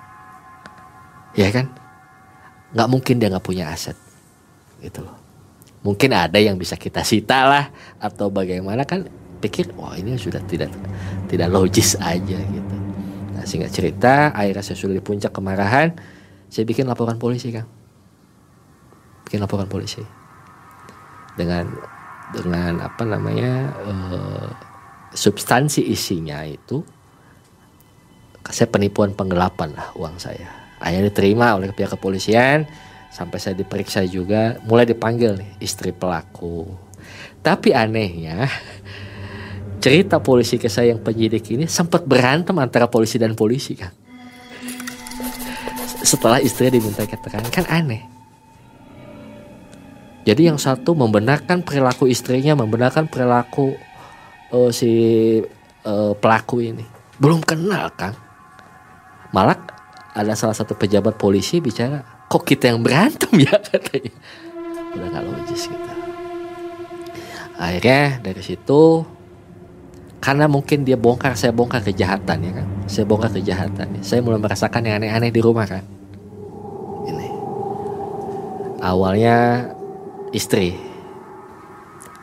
Ya kan? Gak mungkin dia gak punya aset. Gitu loh. Mungkin ada yang bisa kita sita lah. Atau bagaimana kan pikir wah ini sudah tidak tidak logis aja gitu. Nah sehingga cerita akhirnya saya sudah di puncak kemarahan. Saya bikin laporan polisi kan bikin laporan polisi dengan dengan apa namanya uh, substansi isinya itu saya penipuan penggelapan lah uang saya akhirnya diterima oleh pihak kepolisian sampai saya diperiksa juga mulai dipanggil nih istri pelaku tapi anehnya cerita polisi ke saya yang penyidik ini sempat berantem antara polisi dan polisi kan setelah istrinya diminta keterangan kan aneh jadi yang satu membenarkan perilaku istrinya, membenarkan perilaku uh, si uh, pelaku ini. Belum kenal kan? Malah ada salah satu pejabat polisi bicara, kok kita yang berantem ya katanya. Udah gak logis gitu. Akhirnya dari situ karena mungkin dia bongkar saya bongkar kejahatan ya kan saya bongkar kejahatan saya mulai merasakan yang aneh-aneh di rumah kan ini awalnya istri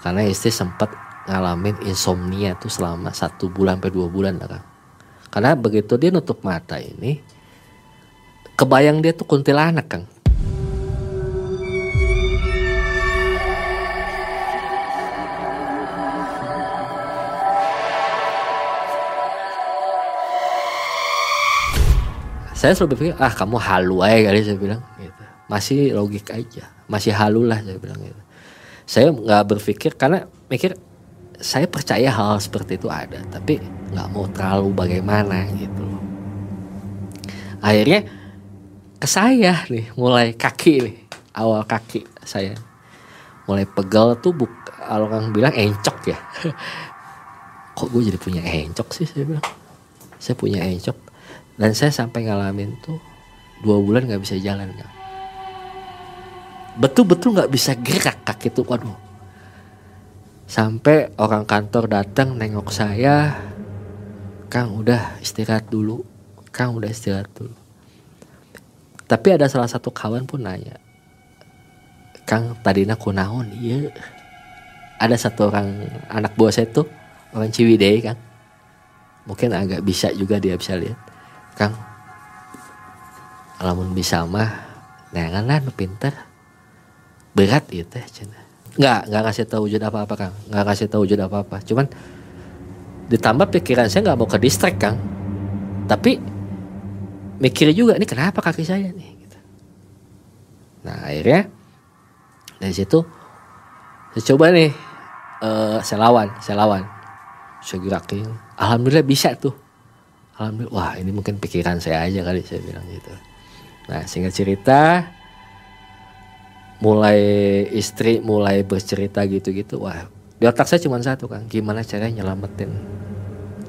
karena istri sempat ngalamin insomnia tuh selama satu bulan sampai dua bulan lah Kang. Karena begitu dia nutup mata ini, kebayang dia tuh kuntilanak Kang. Saya selalu berpikir, ah kamu halu aja kali saya bilang gitu. Masih logik aja, masih halu lah saya bilang gitu. Saya nggak berpikir karena mikir saya percaya hal, seperti itu ada, tapi nggak mau terlalu bagaimana gitu. Akhirnya ke saya nih, mulai kaki nih, awal kaki saya mulai pegel tuh buk kalau orang bilang encok ya. Kok gue jadi punya encok sih saya bilang. Saya punya encok dan saya sampai ngalamin tuh dua bulan nggak bisa jalan kan. Betul-betul nggak bisa gerak kaki tuh, waduh Sampai orang kantor datang nengok saya, Kang udah istirahat dulu, Kang udah istirahat dulu. Tapi ada salah satu kawan pun nanya, Kang tadi nak naon iya. Ada satu orang anak buah saya tuh orang Ciwidey Kang. Mungkin agak bisa juga dia bisa lihat. Kang, alamun bisa mah, nengan lah pinter. Berat itu teh nggak nggak kasih tahu wujud apa apa kang. Nggak kasih tahu wujud apa apa cuman ditambah pikiran saya nggak mau ke distrik kang. Tapi mikir juga ini kenapa kaki saya nih? Gitu. nah akhirnya dari situ saya coba nih uh, saya lawan saya lawan. Saya gerakin. Alhamdulillah bisa tuh. Alhamdulillah. Wah ini mungkin pikiran saya aja kali saya bilang gitu. Nah singkat cerita mulai istri mulai bercerita gitu-gitu wah di otak saya cuma satu kan gimana caranya nyelamatin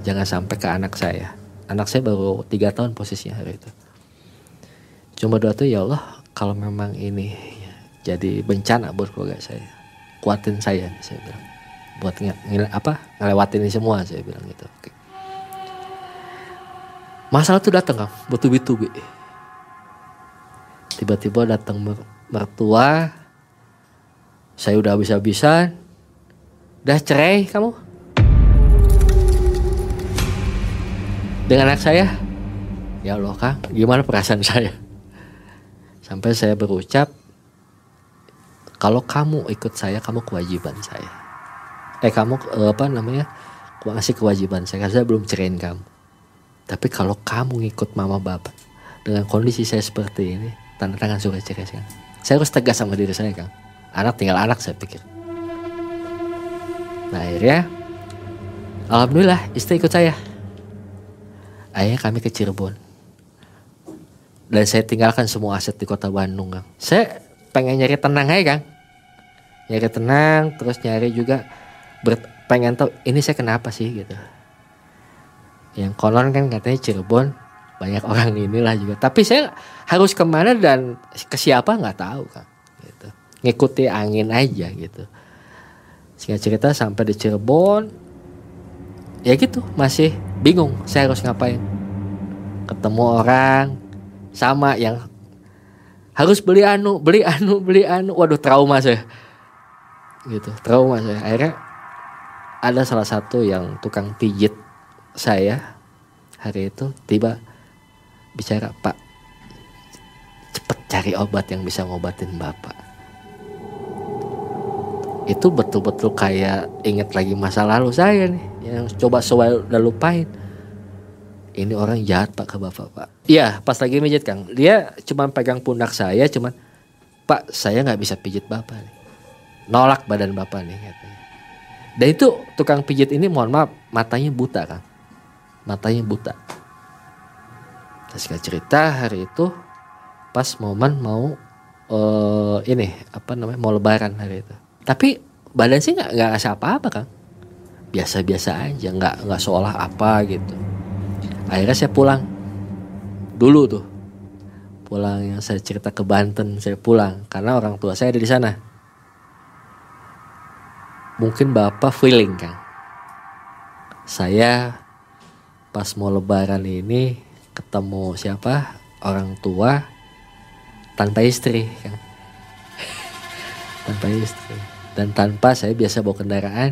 jangan sampai ke anak saya. Anak saya baru tiga tahun posisinya hari itu. Cuma doa tuh ya Allah kalau memang ini jadi bencana buat keluarga saya kuatin saya saya bilang. Buat nge, nge apa ngelewatin ini semua saya bilang gitu. Oke masalah tuh datang kan bertubi-tubi tiba-tiba datang mertua saya udah habis-habisan. Udah cerai kamu? Dengan anak saya? Ya Allah kang gimana perasaan saya? Sampai saya berucap kalau kamu ikut saya kamu kewajiban saya. Eh kamu eh, apa namanya? Masih kewajiban saya karena saya belum ceraiin kamu. Tapi kalau kamu ngikut mama bapak dengan kondisi saya seperti ini tanda tangan surat cerai kan saya harus tegas sama diri saya kang. Anak tinggal anak saya pikir. Nah akhirnya alhamdulillah istri ikut saya. Akhirnya kami ke Cirebon. Dan saya tinggalkan semua aset di kota Bandung kang. Saya pengen nyari tenang aja kang. Nyari tenang terus nyari juga ber, pengen tahu ini saya kenapa sih? gitu. Yang konon kan katanya Cirebon banyak orang inilah juga. Tapi saya harus ke mana dan ke siapa nggak tahu kan gitu. Ngikuti angin aja gitu. Sehingga cerita sampai di Cirebon ya gitu masih bingung saya harus ngapain. Ketemu orang sama yang harus beli anu beli anu beli anu. Waduh trauma saya. Gitu trauma saya. Akhirnya ada salah satu yang tukang pijit saya hari itu tiba bicara pak cepet cari obat yang bisa ngobatin bapak. Itu betul-betul kayak inget lagi masa lalu saya nih yang coba saya udah lupain. Ini orang jahat pak ke bapak pak. Iya pas lagi mijit kang. Dia cuma pegang pundak saya cuman pak saya nggak bisa pijit bapak nih. Nolak badan bapak nih katanya. Dan itu tukang pijit ini mohon maaf matanya buta kang. Matanya buta singkat cerita hari itu pas momen mau uh, ini apa namanya mau lebaran hari itu. Tapi badan sih nggak nggak ngasih apa-apa kan biasa-biasa aja nggak nggak seolah apa gitu. Akhirnya saya pulang. Dulu tuh. Pulang yang saya cerita ke Banten saya pulang. Karena orang tua saya ada di sana. Mungkin bapak feeling kan saya pas mau lebaran ini ketemu siapa? Orang tua tanpa istri kan? Tanpa istri. Dan tanpa saya biasa bawa kendaraan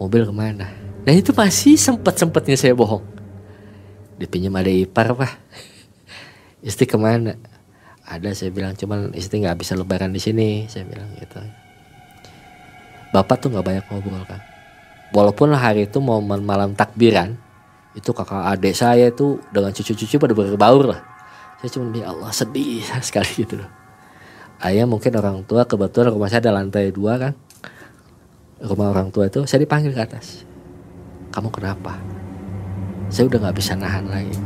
mobil ke mana? Dan itu masih sempat sempatnya saya bohong. Dipinjam ada ipar pak. Istri ke mana? Ada saya bilang cuman istri nggak bisa lebaran di sini. Saya bilang gitu. Bapak tuh nggak banyak ngobrol kan walaupun hari itu momen malam takbiran itu kakak adik saya itu dengan cucu-cucu pada berbaur lah. Saya cuma bilang Allah sedih sekali gitu loh. Ayah mungkin orang tua kebetulan rumah saya ada lantai dua kan. Rumah orang tua itu saya dipanggil ke atas. Kamu kenapa? Saya udah nggak bisa nahan lagi.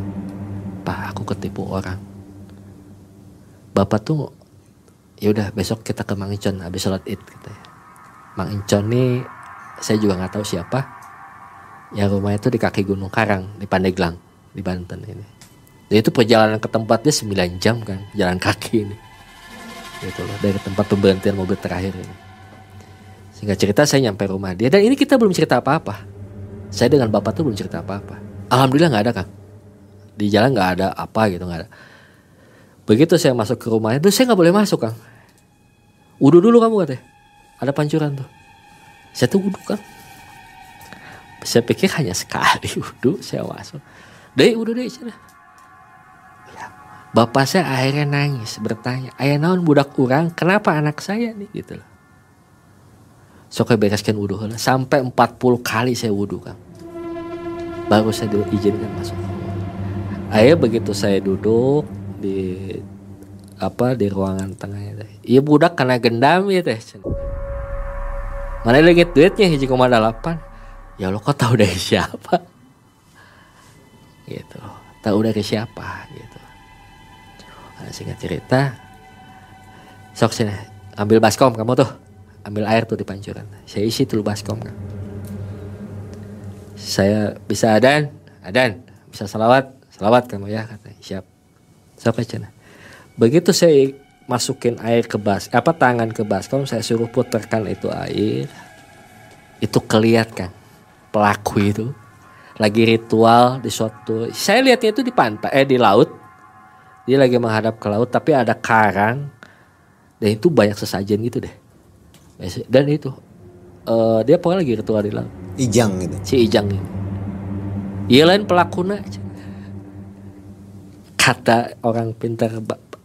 Pak aku ketipu orang. Bapak tuh ya udah besok kita ke Mang Incon habis sholat id gitu ya. Mang Incon nih saya juga nggak tahu siapa ya rumah itu di kaki Gunung Karang di Pandeglang di Banten ini. Jadi itu perjalanan ke tempatnya 9 jam kan jalan kaki ini. Gitu loh dari tempat pemberhentian mobil terakhir ini. Sehingga cerita saya nyampe rumah dia. Dan ini kita belum cerita apa-apa. Saya dengan bapak tuh belum cerita apa-apa. Alhamdulillah nggak ada kang. Di jalan nggak ada apa gitu nggak ada. Begitu saya masuk ke rumahnya tuh saya nggak boleh masuk kang. Wudhu dulu kamu katanya. Ada pancuran tuh. Saya tuh wudhu kang saya pikir hanya sekali wudhu saya masuk deh wudhu deh sana Bapak saya akhirnya nangis bertanya, ayah naon budak kurang, kenapa anak saya nih gitu loh. Sok bereskan wudhu lah. Sampai 40 kali saya wudhu kan. Baru saya diizinkan masuk. Ayah begitu saya duduk di apa di ruangan tengahnya teh. Iya budak kena gendam ya teh. Mana lagi duitnya hiji koma delapan. Ya lo kok tahu dari siapa? Gitu. Tahu dari siapa? Gitu. Nah, singkat cerita. Sok sini ambil baskom kamu tuh. Ambil air tuh di pancuran. Saya isi dulu baskom kan saya bisa adan? Adan. Bisa salawat salawat kamu ya katanya. Siap. Sok aja begitu saya masukin air ke bas apa tangan ke baskom saya suruh putarkan itu air. Itu kelihatan pelaku itu lagi ritual di suatu saya lihatnya itu di pantai eh di laut. Dia lagi menghadap ke laut tapi ada karang. Dan itu banyak sesajen gitu deh. Dan itu uh, dia pokoknya lagi ritual di laut. Ijang gitu. Si Ijang ini. Iya lain pelakuna kata orang pintar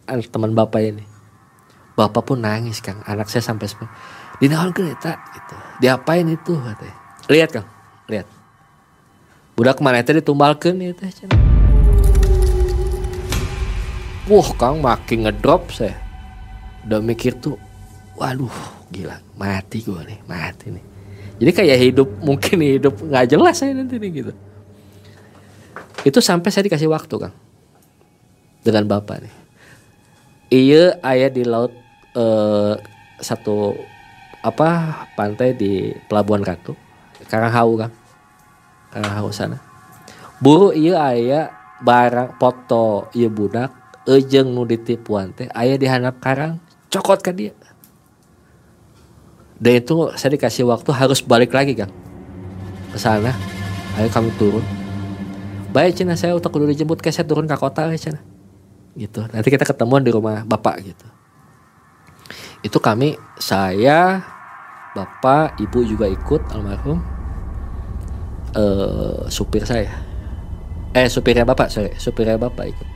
teman bapak ini bapak pun nangis kang. Anak saya sampai di naon kereta gitu. Diapain itu? katanya. Lihat kang lihat. Budak mana itu ditumbalkan itu Wah kang makin ngedrop saya. Udah mikir tuh Waduh gila mati gue nih Mati nih. Jadi kayak hidup mungkin hidup nggak jelas saya nanti nih gitu. Itu sampai saya dikasih waktu kang Dengan bapak nih. Iya ayah di laut eh, Satu Apa pantai di Pelabuhan Ratu Karanghau kang Karanghau sana. Buru iya ayah barang foto iya budak ejeng nu ditipuan teh ayah di handap karang cokot ke dia. Dan itu saya dikasih waktu harus balik lagi kang. Ke sana. Ayo kami turun. Baik cina saya untuk kudu dijemput ke saya turun ke kota ya cina. Gitu. Nanti kita ketemuan di rumah bapak gitu. Itu kami saya bapak ibu juga ikut almarhum uh, supir saya. Eh supirnya bapak sorry. Supirnya bapak ikut.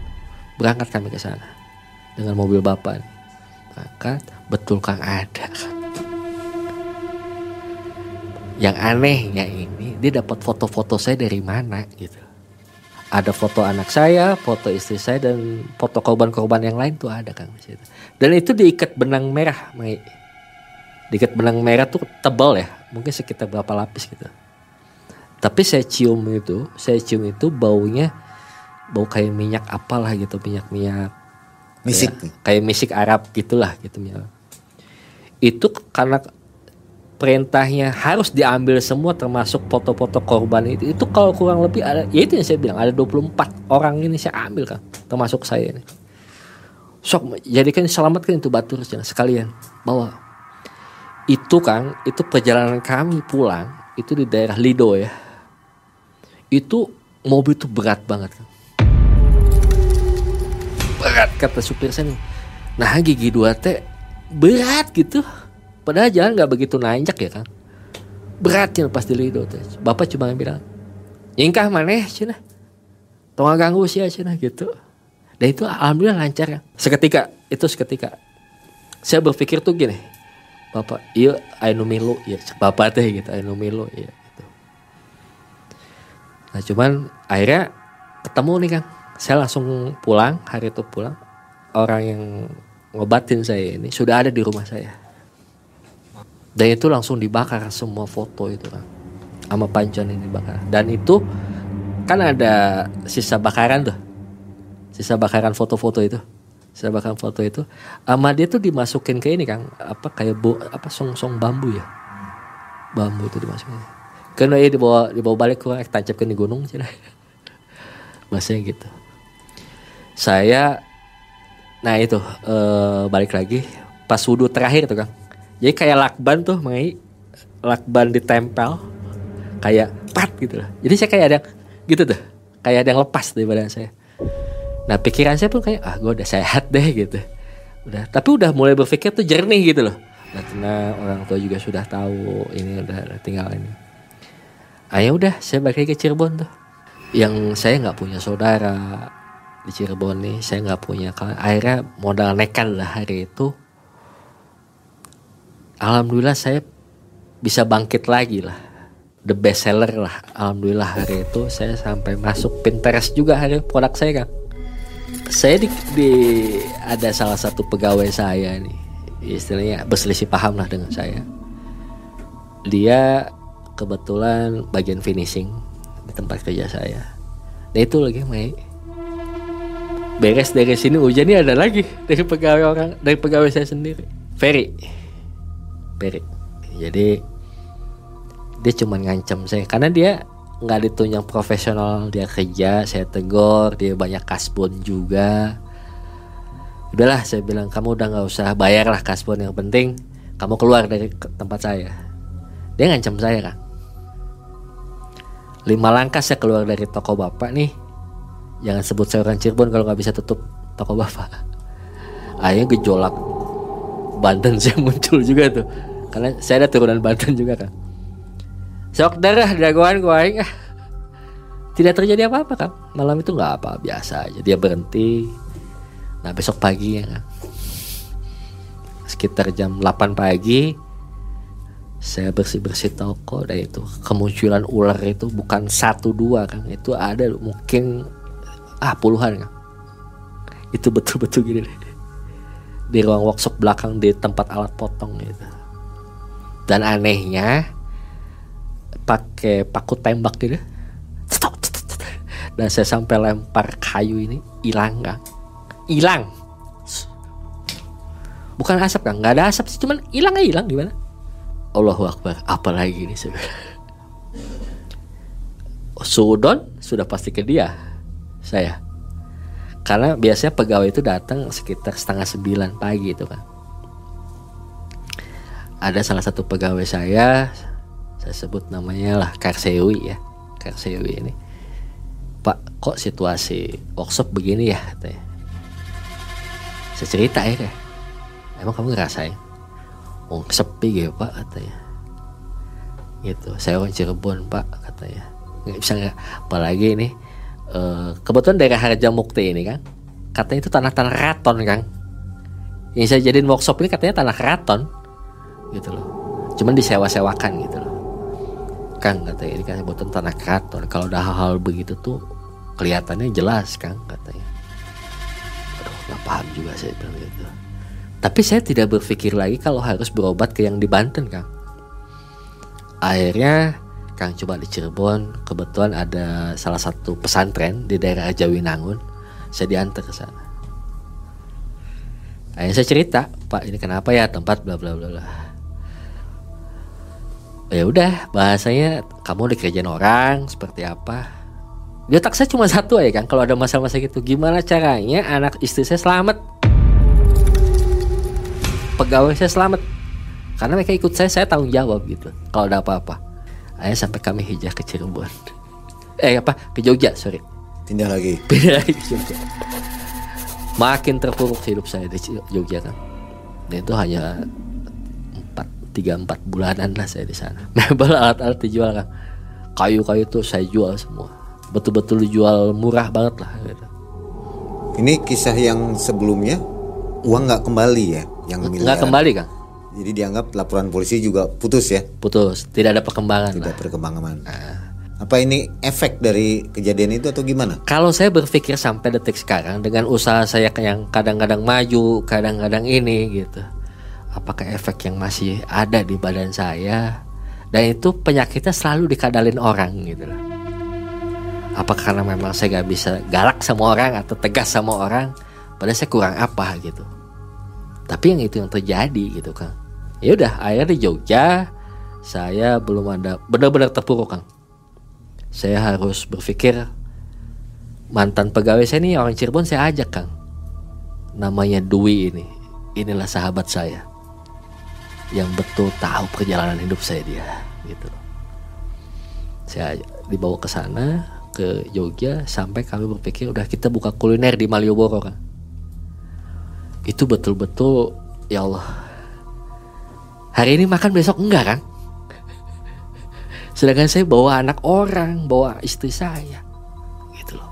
Berangkat kami ke sana dengan mobil bapak berangkat betul kang ada yang anehnya ini dia dapat foto-foto saya dari mana gitu. Ada foto anak saya foto istri saya dan foto korban-korban yang lain tuh ada kang dan itu diikat benang merah diikat benang merah tuh tebal ya mungkin sekitar berapa lapis gitu tapi saya cium itu saya cium itu baunya bau kayak minyak apalah gitu minyak minyak misik. Ya, kayak misik Arab gitulah gitu ya. Itu karena perintahnya harus diambil semua termasuk foto-foto korban itu. Itu kalau kurang lebih ada ya itu yang saya bilang ada 24 orang ini saya ambil kan termasuk saya ini. Sok jadikan selamatkan itu batu sekalian. Bawa itu kan itu perjalanan kami pulang itu di daerah Lido ya itu mobil itu berat banget kan berat kata supir saya nih nah gigi dua teh berat gitu Padahal jalan nggak begitu nanjak ya Kang. Beratnya pas di lido tuh. Bapak cuma bilang, nyingkah mana cina. Tolong ganggu sih cina gitu. Dan itu alhamdulillah lancar ya. Seketika, itu seketika. Saya berpikir tuh gini, Bapak, iya ayo milu, ya Bapak teh gitu, ayo milu, ya. Nah cuman akhirnya ketemu nih Kang. Saya langsung pulang, hari itu pulang. Orang yang ngobatin saya ini sudah ada di rumah saya. Dan itu langsung dibakar semua foto itu kan. Sama pancon ini dibakar. Dan itu kan ada sisa bakaran tuh. Sisa bakaran foto-foto itu. Sisa bakaran foto itu. Sama dia tuh dimasukin ke ini Kang. Apa kayak bo, apa song-song bambu ya. Bambu itu dimasukin. Karena ya dibawa dibawa balik ke tancapkan di gunung cina. Bahasanya gitu. Saya Nah itu uh, balik lagi pas wudhu terakhir tuh kang. Jadi kayak lakban tuh mengai lakban ditempel kayak pat gitu lah. Jadi saya kayak ada gitu tuh, kayak ada yang lepas dari badan saya. Nah pikiran saya pun kayak ah gue udah sehat deh gitu. Udah, tapi udah mulai berpikir tuh jernih gitu loh. Nah, tenang orang tua juga sudah tahu ini udah tinggal ini. Ayo ah, udah saya balik lagi ke Cirebon tuh. Yang saya nggak punya saudara, di Cirebon nih saya nggak punya akhirnya modal nekat lah hari itu. Alhamdulillah saya bisa bangkit lagi lah. The best seller lah. Alhamdulillah hari itu saya sampai masuk Pinterest juga hari produk saya kan saya di, di ada salah satu pegawai saya nih. Istilahnya berselisih paham lah dengan saya. Dia kebetulan bagian finishing di tempat kerja saya. Nah itu lagi main beres dari sini hujannya ada lagi dari pegawai orang dari pegawai saya sendiri. Ferry. Ferry. Jadi dia cuma ngancam saya. Karena dia nggak ditunjang profesional dia kerja saya tegur dia banyak kasbon juga. Udahlah saya bilang kamu udah nggak usah bayar lah kasbon yang penting kamu keluar dari tempat saya. Dia ngancam saya kan lima langkah saya keluar dari toko bapak nih. Jangan sebut saya orang Cirebon kalau nggak bisa tutup toko bapak. Akhirnya gejolak. Banten saya muncul juga tuh. Karena saya ada turunan Banten juga kan. Sok darah dagoan gue aing. Ah. Tidak terjadi apa-apa kan. Malam itu nggak apa biasa aja. Dia berhenti. Nah besok pagi ya kan. Sekitar jam 8 pagi saya bersih-bersih toko dan itu. Kemunculan ular itu bukan satu dua kan. Itu ada mungkin ah puluhan kan. Itu betul-betul gini deh. Di ruang workshop belakang di tempat alat potong gitu. Dan anehnya pakai paku tembak gitu. Dan saya sampai lempar kayu ini hilang kan. Hilang. Bukan asap kan? Nggak ada asap sih cuman hilang ya hilang. Gimana Allahu Akbar. Apa lagi ini sebenarnya? Sudon sudah pasti ke dia saya. Karena biasanya pegawai itu datang sekitar setengah sembilan pagi itu kan ada salah satu pegawai saya saya sebut namanya lah Karsewi ya Karsewi ini. Pak kok situasi workshop begini ya saya cerita ya emang kamu ngerasain oh sepi gitu pak katanya. Gitu saya orang Cirebon pak katanya. Nggak bisa nggak apalagi ini uh, kebetulan daerah Harja Mukti ini kan katanya itu tanah-tanah keraton kan yang saya jadiin workshop ini katanya tanah keraton gitu loh. Cuman disewa-sewakan gitu loh. Kang katanya ini kan kebetulan tanah keraton. Kalau ada hal-hal begitu tuh kelihatannya jelas Kang katanya. Aduh nggak paham juga saya bilang gitu tapi saya tidak berpikir lagi kalau harus berobat ke yang di Banten Kang. Akhirnya Kang coba di Cirebon kebetulan ada salah satu pesantren di daerah Jawinangun saya diantar ke sana. Akhirnya saya cerita Pak ini kenapa ya tempat bla bla bla bla? Ya udah bahasanya kamu dikerjain orang seperti apa? Dia tak saya cuma satu aja kan kalau ada masalah-masalah gitu. Gimana caranya anak istri saya selamat pegawai saya selamat karena mereka ikut saya saya tanggung jawab gitu kalau ada apa-apa Akhirnya sampai kami hijrah ke Cirebon. Eh apa? Ke Jogja, sorry. Pindah lagi. Pindah lagi ke Jogja. Makin terpuruk hidup saya di Jogja kan. Dan itu hanya empat tiga empat bulanan lah saya di sana mebel alat-alat dijual kan kayu-kayu tuh saya jual semua betul-betul dijual murah banget lah gitu. Ini kisah yang sebelumnya uang nggak kembali ya, yang nggak kembali kan Jadi dianggap laporan polisi juga putus ya, putus tidak ada perkembangan lah. tidak perkembangan. Apa ini efek dari kejadian itu atau gimana? Kalau saya berpikir sampai detik sekarang dengan usaha saya yang kadang-kadang maju, kadang-kadang ini gitu. Apakah efek yang masih ada di badan saya? Dan itu penyakitnya selalu dikadalin orang gitu loh. Apa karena memang saya gak bisa galak sama orang atau tegas sama orang? Padahal saya kurang apa gitu. Tapi yang itu yang terjadi gitu kan. Ya udah, akhirnya di Jogja saya belum ada benar-benar terpuruk kan saya harus berpikir mantan pegawai saya ini orang Cirebon saya ajak Kang. Namanya Dwi ini inilah sahabat saya. Yang betul tahu perjalanan hidup saya dia gitu. Saya dibawa ke sana ke Jogja sampai kami berpikir udah kita buka kuliner di Malioboro kan itu betul-betul ya Allah hari ini makan besok enggak kan Sedangkan saya bawa anak orang, bawa istri saya. Gitu loh.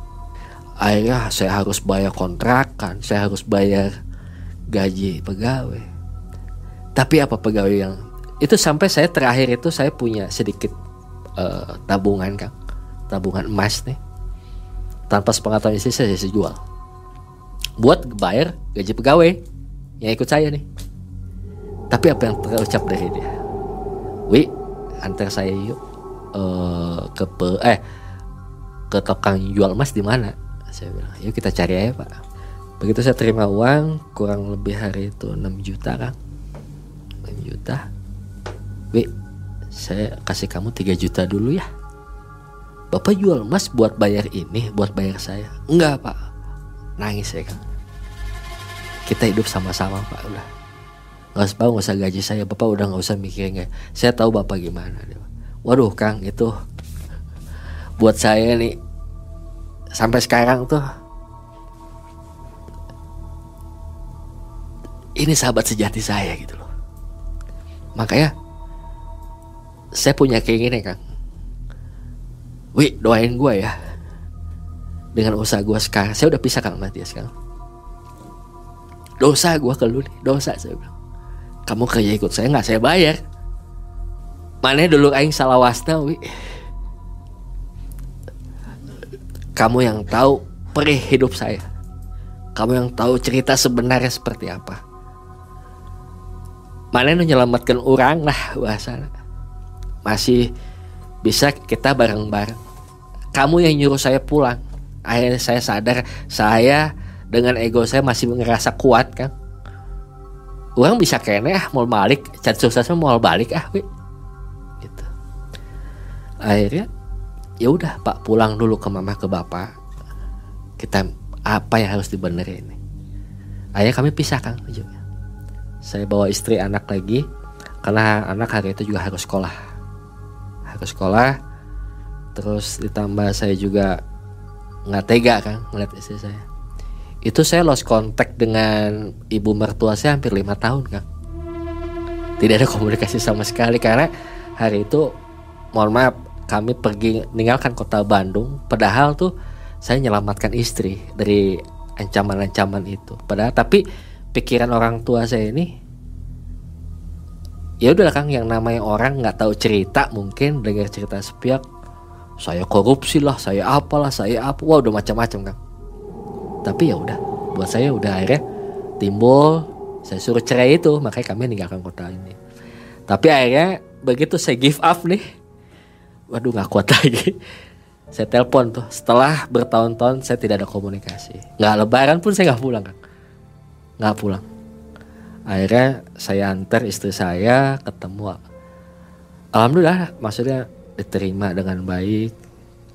Akhirnya saya harus bayar kontrakan, saya harus bayar gaji pegawai. Tapi apa pegawai yang itu sampai saya terakhir itu saya punya sedikit uh, tabungan kan, tabungan emas nih. Tanpa sepengetahuan istri saya, saya jual. Buat bayar gaji pegawai yang ikut saya nih. Tapi apa yang terucap dari dia? Wi, antar saya yuk uh, ke pe, eh ke tukang jual emas di mana? Saya bilang, yuk kita cari aja pak. Begitu saya terima uang, kurang lebih hari itu 6 juta kan, 6 juta. Wi, saya kasih kamu 3 juta dulu ya. Bapak jual emas buat bayar ini, buat bayar saya. Enggak pak, nangis saya kan. Kita hidup sama-sama pak, udah. Gak usah, gak usah gaji saya, bapak udah gak usah mikirin gak. Saya tahu bapak gimana. Waduh Kang itu buat saya nih sampai sekarang tuh ini sahabat sejati saya gitu loh. Makanya saya punya keinginan Kang. Wih doain gue ya dengan usaha gue sekarang. Saya udah pisah Kang Matias sekarang. Dosa gue ke lu nih, dosa saya bilang. Kamu kerja ikut saya nggak saya bayar. Mana dulu aing salah wasna wi? Kamu yang tahu perih hidup saya. Kamu yang tahu cerita sebenarnya seperti apa. Mana yang menyelamatkan orang lah bahasa masih bisa kita bareng-bareng. Kamu yang nyuruh saya pulang akhirnya saya sadar saya dengan ego saya masih ngerasa kuat kan. Orang bisa kene ah mau balik. Cat sukses mau balik ah wi. Akhirnya ya udah pak pulang dulu ke mama ke bapak. Kita apa yang harus dibenerin ini? Akhirnya kami pisah kang ujungnya. Saya bawa istri anak lagi karena anak hari itu juga harus sekolah. Harus sekolah terus ditambah saya juga nggak tega kan ngeliat istri saya. Itu saya lost contact dengan ibu mertua saya hampir lima tahun kan tidak ada komunikasi sama sekali karena hari itu mohon maaf kami pergi meninggalkan kota Bandung. Padahal tuh saya menyelamatkan istri dari ancaman-ancaman itu. Padahal tapi pikiran orang tua saya ini ya udah kang yang namanya orang nggak tahu cerita mungkin dengar cerita sepihak saya korupsi lah saya apalah saya apa. Wah udah macam-macam kang. Tapi ya udah buat saya udah akhirnya timbul saya suruh cerai itu makanya kami meninggalkan kota ini. Tapi akhirnya begitu saya give up nih waduh nggak kuat lagi. Saya telepon tuh setelah bertahun-tahun saya tidak ada komunikasi. Nggak lebaran pun saya nggak pulang kan nggak pulang. Akhirnya saya antar istri saya ketemu alhamdulillah maksudnya diterima dengan baik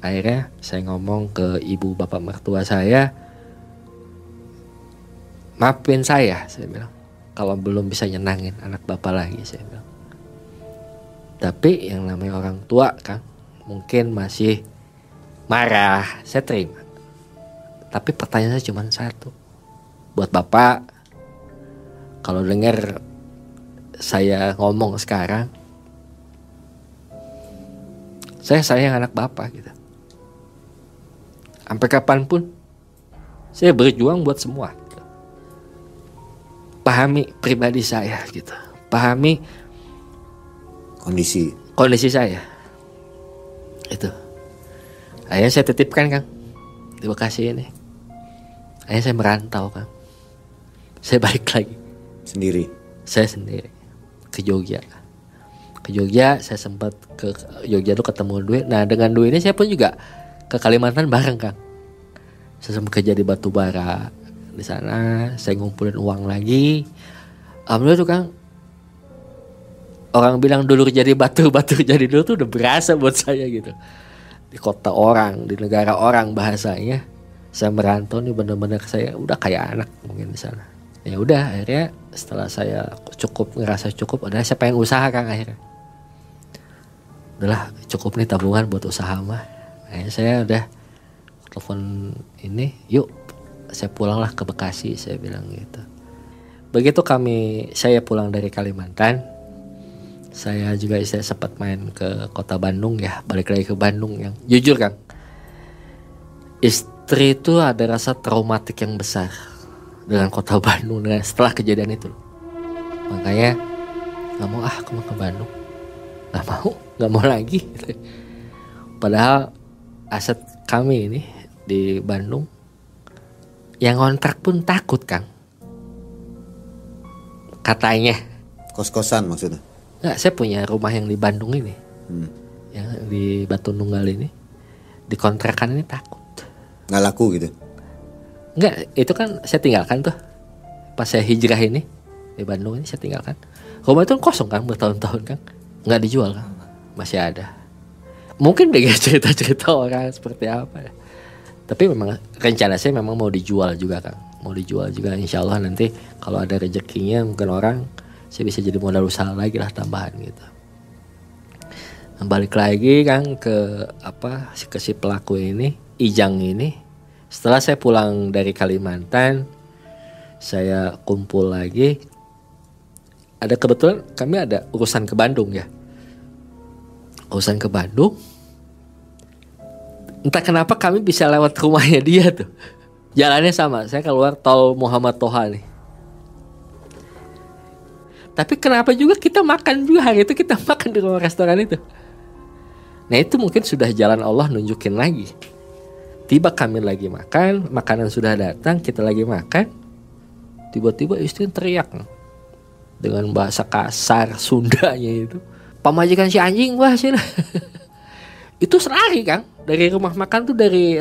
akhirnya saya ngomong ke ibu bapak mertua saya maafin saya saya bilang kalau belum bisa nyenangin anak bapak lagi saya bilang tapi yang namanya orang tua kan mungkin masih marah, saya terima. Tapi pertanyaan saya cuma satu. Buat Bapak, kalau dengar saya ngomong sekarang saya sayang anak bapak gitu. Sampai kapan pun saya berjuang buat semua gitu. pahami pribadi saya gitu. Pahami Kondisi. kondisi saya. Itu. Akhirnya saya titipkan kang. Di Bekasi ini. Akhirnya saya merantau kang. Saya balik lagi. Sendiri. saya sendiri. Ke Jogja ke Jogja saya sempat ke Jogja tuh ketemu duit. Nah dengan duit ini saya pun juga ke Kalimantan bareng kang. Saya sempat kerja di batu bara di sana saya ngumpulin uang lagi. Alhamdulillah tuh kang orang bilang dulu jadi batu batu jadi dulu tuh udah berasa buat saya gitu. Di kota orang di negara orang bahasanya saya merantau nih bener-bener saya udah kayak anak mungkin di sana. Ya udah akhirnya setelah saya cukup ngerasa cukup udah saya pengen usaha kang akhirnya udahlah cukup nih tabungan buat usaha mah. Akhirnya saya udah telepon ini yuk saya pulanglah ke Bekasi saya bilang gitu. Begitu kami saya pulang dari Kalimantan saya juga saya sempat main ke kota Bandung ya balik lagi ke Bandung yang jujur kang. Istri itu ada rasa traumatik yang besar dengan kota Bandung dengan setelah kejadian itu. Makanya nggak mau ah aku mau ke Bandung. Nggak mau nggak mau lagi padahal aset kami ini di Bandung yang kontrak pun takut kang katanya Kos-kosan maksudnya. nggak saya punya rumah yang di Bandung ini Hmm. yang di Batu Nunggal ini di kontrakan ini takut Nggak laku gitu. Enggak, itu kan saya tinggalkan tuh. Pas saya hijrah ini di Bandung ini saya tinggalkan. Rumah itu kan kosong kan bertahun-tahun kan. Nggak dijual kan. Masih ada. Mungkin dengan cerita-cerita orang seperti apa ya. Tapi memang rencana saya memang mau dijual juga kan. Mau dijual juga insya Allah nanti kalau ada rezekinya mungkin orang saya bisa jadi modal usaha lagi lah tambahan gitu. Nah, balik lagi kan ke apa ke si pelaku ini Ijang ini setelah saya pulang dari Kalimantan saya kumpul lagi ada kebetulan kami ada urusan ke Bandung ya urusan ke Bandung entah kenapa kami bisa lewat rumahnya dia tuh jalannya sama saya keluar tol Muhammad Toha nih tapi kenapa juga kita makan juga hari itu kita makan di rumah restoran itu Nah itu mungkin sudah jalan Allah nunjukin lagi. Tiba kami lagi makan, makanan sudah datang, kita lagi makan. Tiba-tiba istri teriak dengan bahasa kasar Sundanya itu. Pemajikan si anjing wah sih. itu lari kang dari rumah makan tuh dari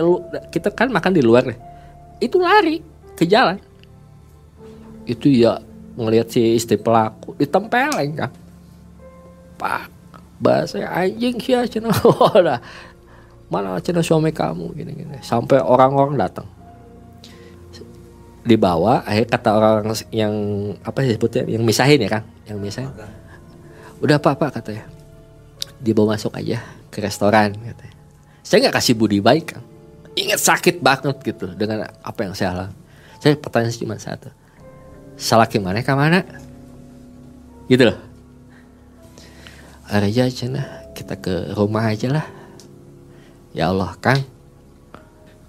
kita kan makan di luar nih. Itu lari ke jalan. Itu ya ngelihat si istri pelaku ditempeleng kang. Pak bahasa anjing sih ya cina Wadah. mana cina suami kamu gini gini sampai orang-orang datang dibawa akhir kata orang yang apa sih sebutnya yang misahin ya kang yang misahin udah pak pak katanya. Dibawa masuk aja ke restoran katanya. Saya nggak kasih budi baik kang. Ingat sakit banget gitu dengan apa yang saya alami. Saya pertanyaan cuma satu. Salah gimana ke mana gitu loh. Aja cina. Kita ke rumah aja lah. Ya Allah kang.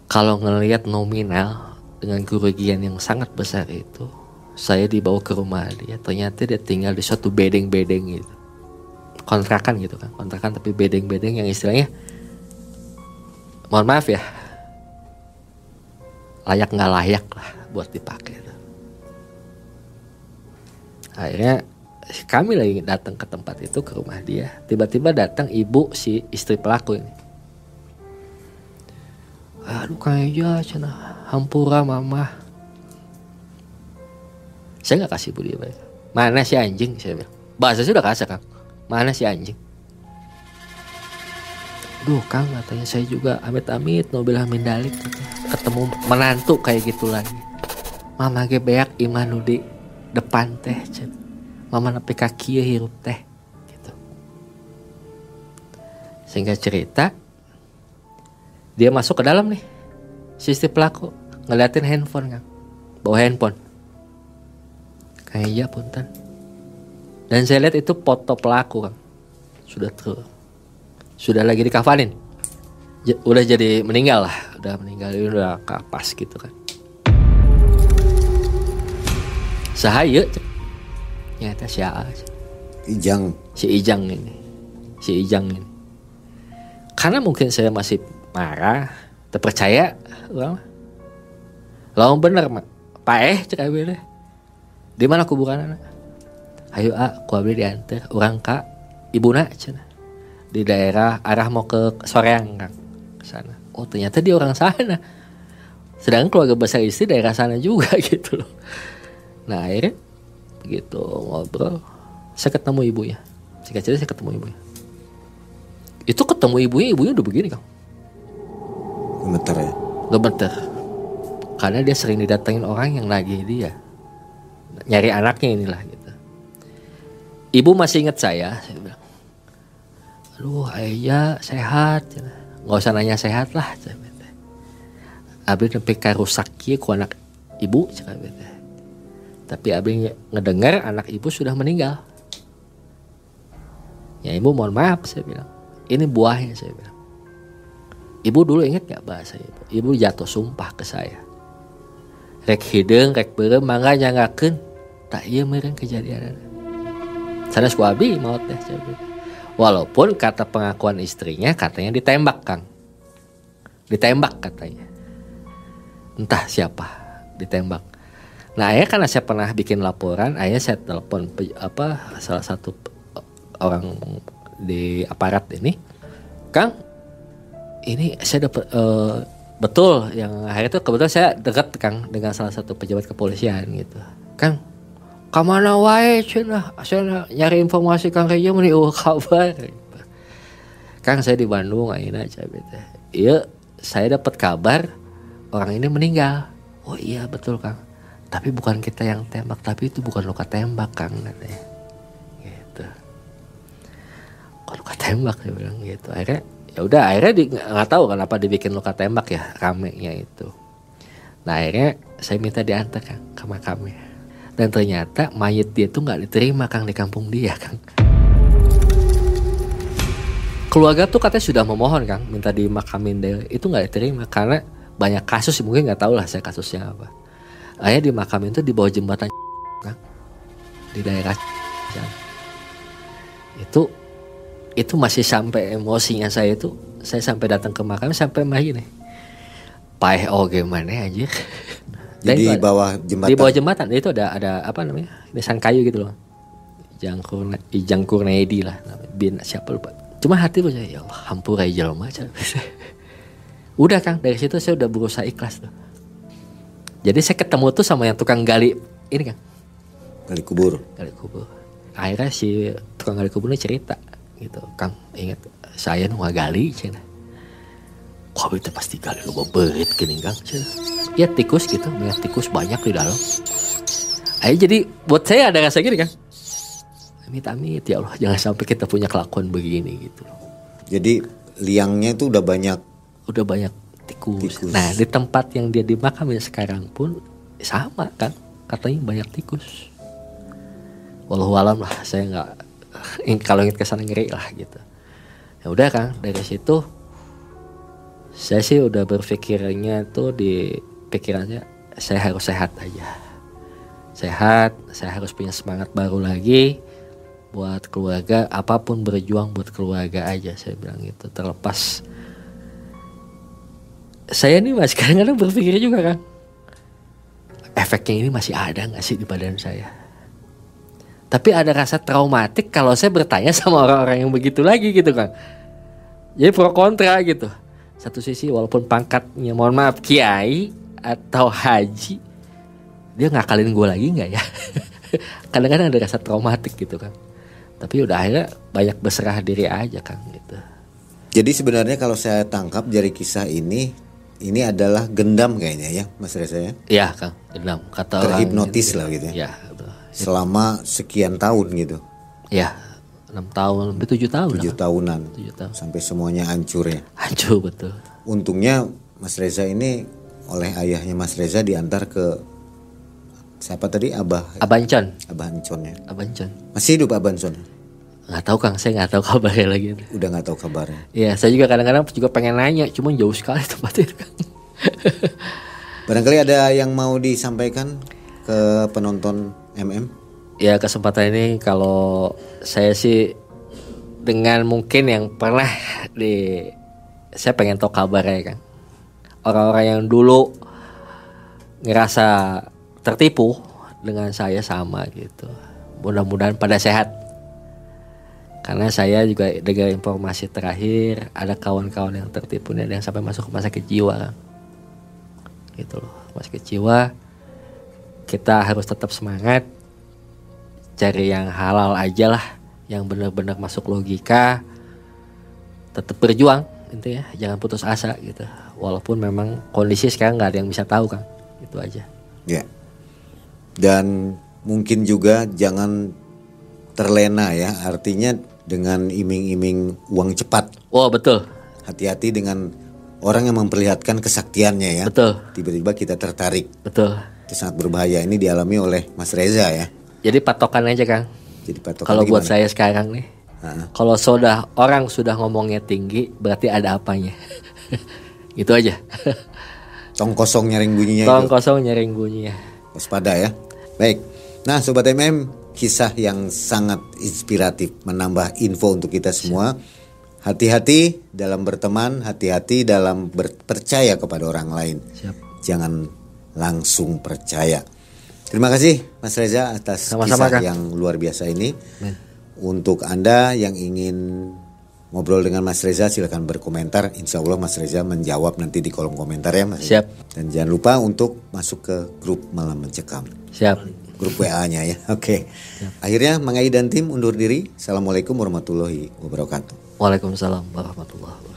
Kalau ngelihat nominal dengan kerugian yang sangat besar itu saya dibawa ke rumah dia. Ternyata dia tinggal di suatu bedeng-bedeng gitu kontrakan gitu kan. Kontrakan tapi bedeng-bedeng yang istilahnya. Mohon maaf ya. Layak nggak layak lah buat dipakai akhirnya kami lagi datang ke tempat itu ke rumah dia. Tiba-tiba datang ibu si istri pelaku ini. Aduh kayaknya cina hampura mama. Saya nggak kasih budi baik mana si anjing saya bilang. Bahasa sudah kasar kang mana si anjing? Duh kang katanya saya juga amit-amit mobil amin dalik. Katanya. ketemu menantu kayak gitu lagi. Mama gebeak iman di depan teh mama nepi kaki hirup teh gitu. Sehingga cerita dia masuk ke dalam nih si istri pelaku. Ngeliatin handphone kan bawa handphone. Kayak iya punten Dan saya lihat itu foto pelaku Kang. Sudah tuh. Sudah lagi dikafanin. J- udah jadi meninggal lah, udah meninggal udah kapas gitu kan. Sahaya. Nyata si. Ijang. si Ijang ini. Si Ijang ini. Karena mungkin saya masih marah, terpercaya, orang. Lawan bener mak. Pak eh cek deh. Di mana kuburan anak? Ayo a, ku abdi diantar. Orang kak, ibu nak cina. Di daerah arah mau ke Soreang kang, sana. Oh ternyata dia orang sana. Sedangkan keluarga besar istri daerah sana juga gitu loh. Nah akhirnya begitu ngobrol, saya ketemu ibunya. Singkat cerita saya ketemu ibunya. Itu ketemu ibunya, ibunya udah begini kang. Gemeter ya. Gemeter. Karena dia sering didatengin orang yang lagi dia nyari anaknya inilah gitu. Ibu masih ingat saya, saya bilang, aduh ayah sehat, nggak usah nanya sehat lah. Abdi sampai rusak ku anak ibu, tapi abdi ngedengar anak ibu sudah meninggal. Ya ibu mohon maaf saya bilang, ini buahnya saya bilang. Ibu dulu inget gak bahasa ibu? Ibu jatuh sumpah ke saya. Rek hidung, rek berem, mangga nyangakeun. Tak iya meren kejadian. Sana suabi maut teh. Walaupun kata pengakuan istrinya katanya ditembak Kang. Ditembak katanya. Entah siapa ditembak. Nah ayah karena saya pernah bikin laporan, ayah saya telepon apa salah satu orang di aparat ini, Kang, ini saya dapat eh, betul yang akhirnya itu kebetulan saya dekat Kang dengan salah satu pejabat kepolisian gitu. Kang, ke mana wae cina? Saya nyari informasi Kang Reja meni oh kabar. gitu. Kang saya di Bandung ayeuna cabe teh. Iya, saya dapat kabar orang ini meninggal. Oh iya betul Kang. Tapi bukan kita yang tembak, tapi itu bukan luka tembak Kang katanya. Gitu. Kok luka tembak dia bilang gitu. Akhirnya ya udah akhirnya di, nggak tahu kenapa dibikin luka tembak ya ramenya itu. Nah akhirnya saya minta diantar Kang ke makamnya. Dan ternyata mayat dia tuh nggak diterima Kang di kampung dia Kang. Keluarga tuh katanya sudah memohon Kang minta dimakamin deh. Itu nggak diterima karena banyak kasus mungkin nggak tahu lah saya kasusnya apa. Akhirnya dimakamin tuh di bawah jembatan Kang. Di daerah Kang. Itu itu masih sampai emosinya saya itu saya sampai datang ke makam sampai mah gini. Paeh oh gimana anjir. Dan Di bawah jembatan. di bawah jembatan itu ada ada apa namanya? Desain kayu gitu loh. Jangkur jangkur nedi lah bin siapa lupa. Cuma hati saya ya Allah hampur aja jelma Cak. udah kang. Dari situ saya udah berusaha ikhlas tuh. Jadi saya ketemu tuh sama yang tukang gali ini kang. Kali kubur. gali kubur. Akhirnya si tukang gali kuburnya cerita gitu kang ingat saya nu gali cina kok itu pasti gali lu berit gini kang ya tikus gitu banyak tikus banyak di dalam ayo jadi buat saya ada rasa gini kang amit amit ya Allah jangan sampai kita punya kelakuan begini gitu Jadi liangnya itu udah banyak udah banyak tikus. Tikus. Nah di tempat yang dia dimakamin sekarang pun sama kan katanya banyak tikus. Walau alam lah saya nggak kalau ingat ke sana ngeri lah gitu. Ya udah kan dari situ saya sih udah berpikirnya tuh di pikirannya saya harus sehat aja. Sehat, saya harus punya semangat baru lagi buat keluarga apa pun berjuang buat keluarga aja saya bilang gitu. Terlepas. Saya ini masih kadang-kadang berpikir juga kan efeknya ini masih ada nggak sih di badan saya? Tapi ada rasa traumatik kalau saya bertanya sama orang-orang yang begitu lagi gitu kan jadi pro kontra gitu satu sisi walaupun pangkatnya mohon maaf kiai atau haji dia ngakalin gue lagi nggak ya kadang-kadang ada rasa traumatik gitu kan tapi udah akhirnya banyak berserah diri aja kan gitu Jadi sebenarnya kalau saya tangkap dari kisah ini ini adalah gendam kayaknya ya Mas Reza ya. Iya kang, gendam kata orang Terhipnotis lah gitu ya. Ya, betul. Selama sekian tahun gitu. ya enam tahun, lebih tujuh tahun lah. Tujuh tahunan. Tujuh tahun. Sampai semuanya hancur ya. Hancur betul. Untungnya Mas Reza ini oleh ayahnya Mas Reza diantar ke siapa tadi Abah. Abah Ancon ya. Abancon. Masih hidup Abah Ancon? Nggak tahu Kang, saya nggak tahu kabarnya lagi. Udah nggak tahu kabarnya. Iya, saya juga kadang-kadang juga pengen nanya, cuman jauh sekali tempatnya Kang. Barangkali ada yang mau disampaikan ke penonton MM? Ya kesempatan ini kalau saya sih dengan mungkin yang pernah di saya pengen tahu kabarnya kan. Orang-orang yang dulu ngerasa tertipu dengan saya sama gitu. Mudah-mudahan pada sehat. Karena saya juga dengar informasi terakhir ada kawan-kawan yang tertipu nih yang sampai masuk rumah sakit jiwa. Kan gitu loh rumah sakit jiwa kita harus tetap semangat cari yang halal aja lah yang benar-benar masuk logika tetap berjuang gitu ya jangan putus asa gitu walaupun memang kondisi sekarang nggak ada yang bisa tahu kan itu aja Ya. Dan mungkin juga jangan terlena ya. Artinya dengan iming-iming uang cepat. oh betul Hati-hati dengan orang yang memperlihatkan kesaktiannya ya. betul Tiba-tiba kita tertarik. betul Itu sangat berbahaya. Ini dialami oleh Mas Reza ya. Jadi patokan aja kang Jadi patokan kalau buat saya sekarang nih kalau sudah orang sudah ngomongnya tinggi berarti ada apanya gitu aja Tong kosong nyaring bunyinya tong itu. kosong nyaring bunyinya Waspada ya. Baik. Nah, sobat MM, kisah yang sangat inspiratif menambah info untuk kita semua. Hati-hati dalam berteman, hati-hati dalam berpercaya kepada orang lain. Siap. Jangan langsung percaya. Terima kasih Mas Reza atas Sama-sama, kisah Kang. yang luar biasa ini. Men. Untuk Anda yang ingin ngobrol dengan Mas Reza silakan berkomentar. Insya Allah Mas Reza menjawab nanti di kolom komentar ya Mas. Siap. Dan jangan lupa untuk masuk ke grup Malam Mencekam. siap Grup WA-nya ya. Oke. Akhirnya Mang Ai dan tim undur diri. Assalamualaikum warahmatullahi wabarakatuh. Waalaikumsalam warahmatullahi wabarakatuh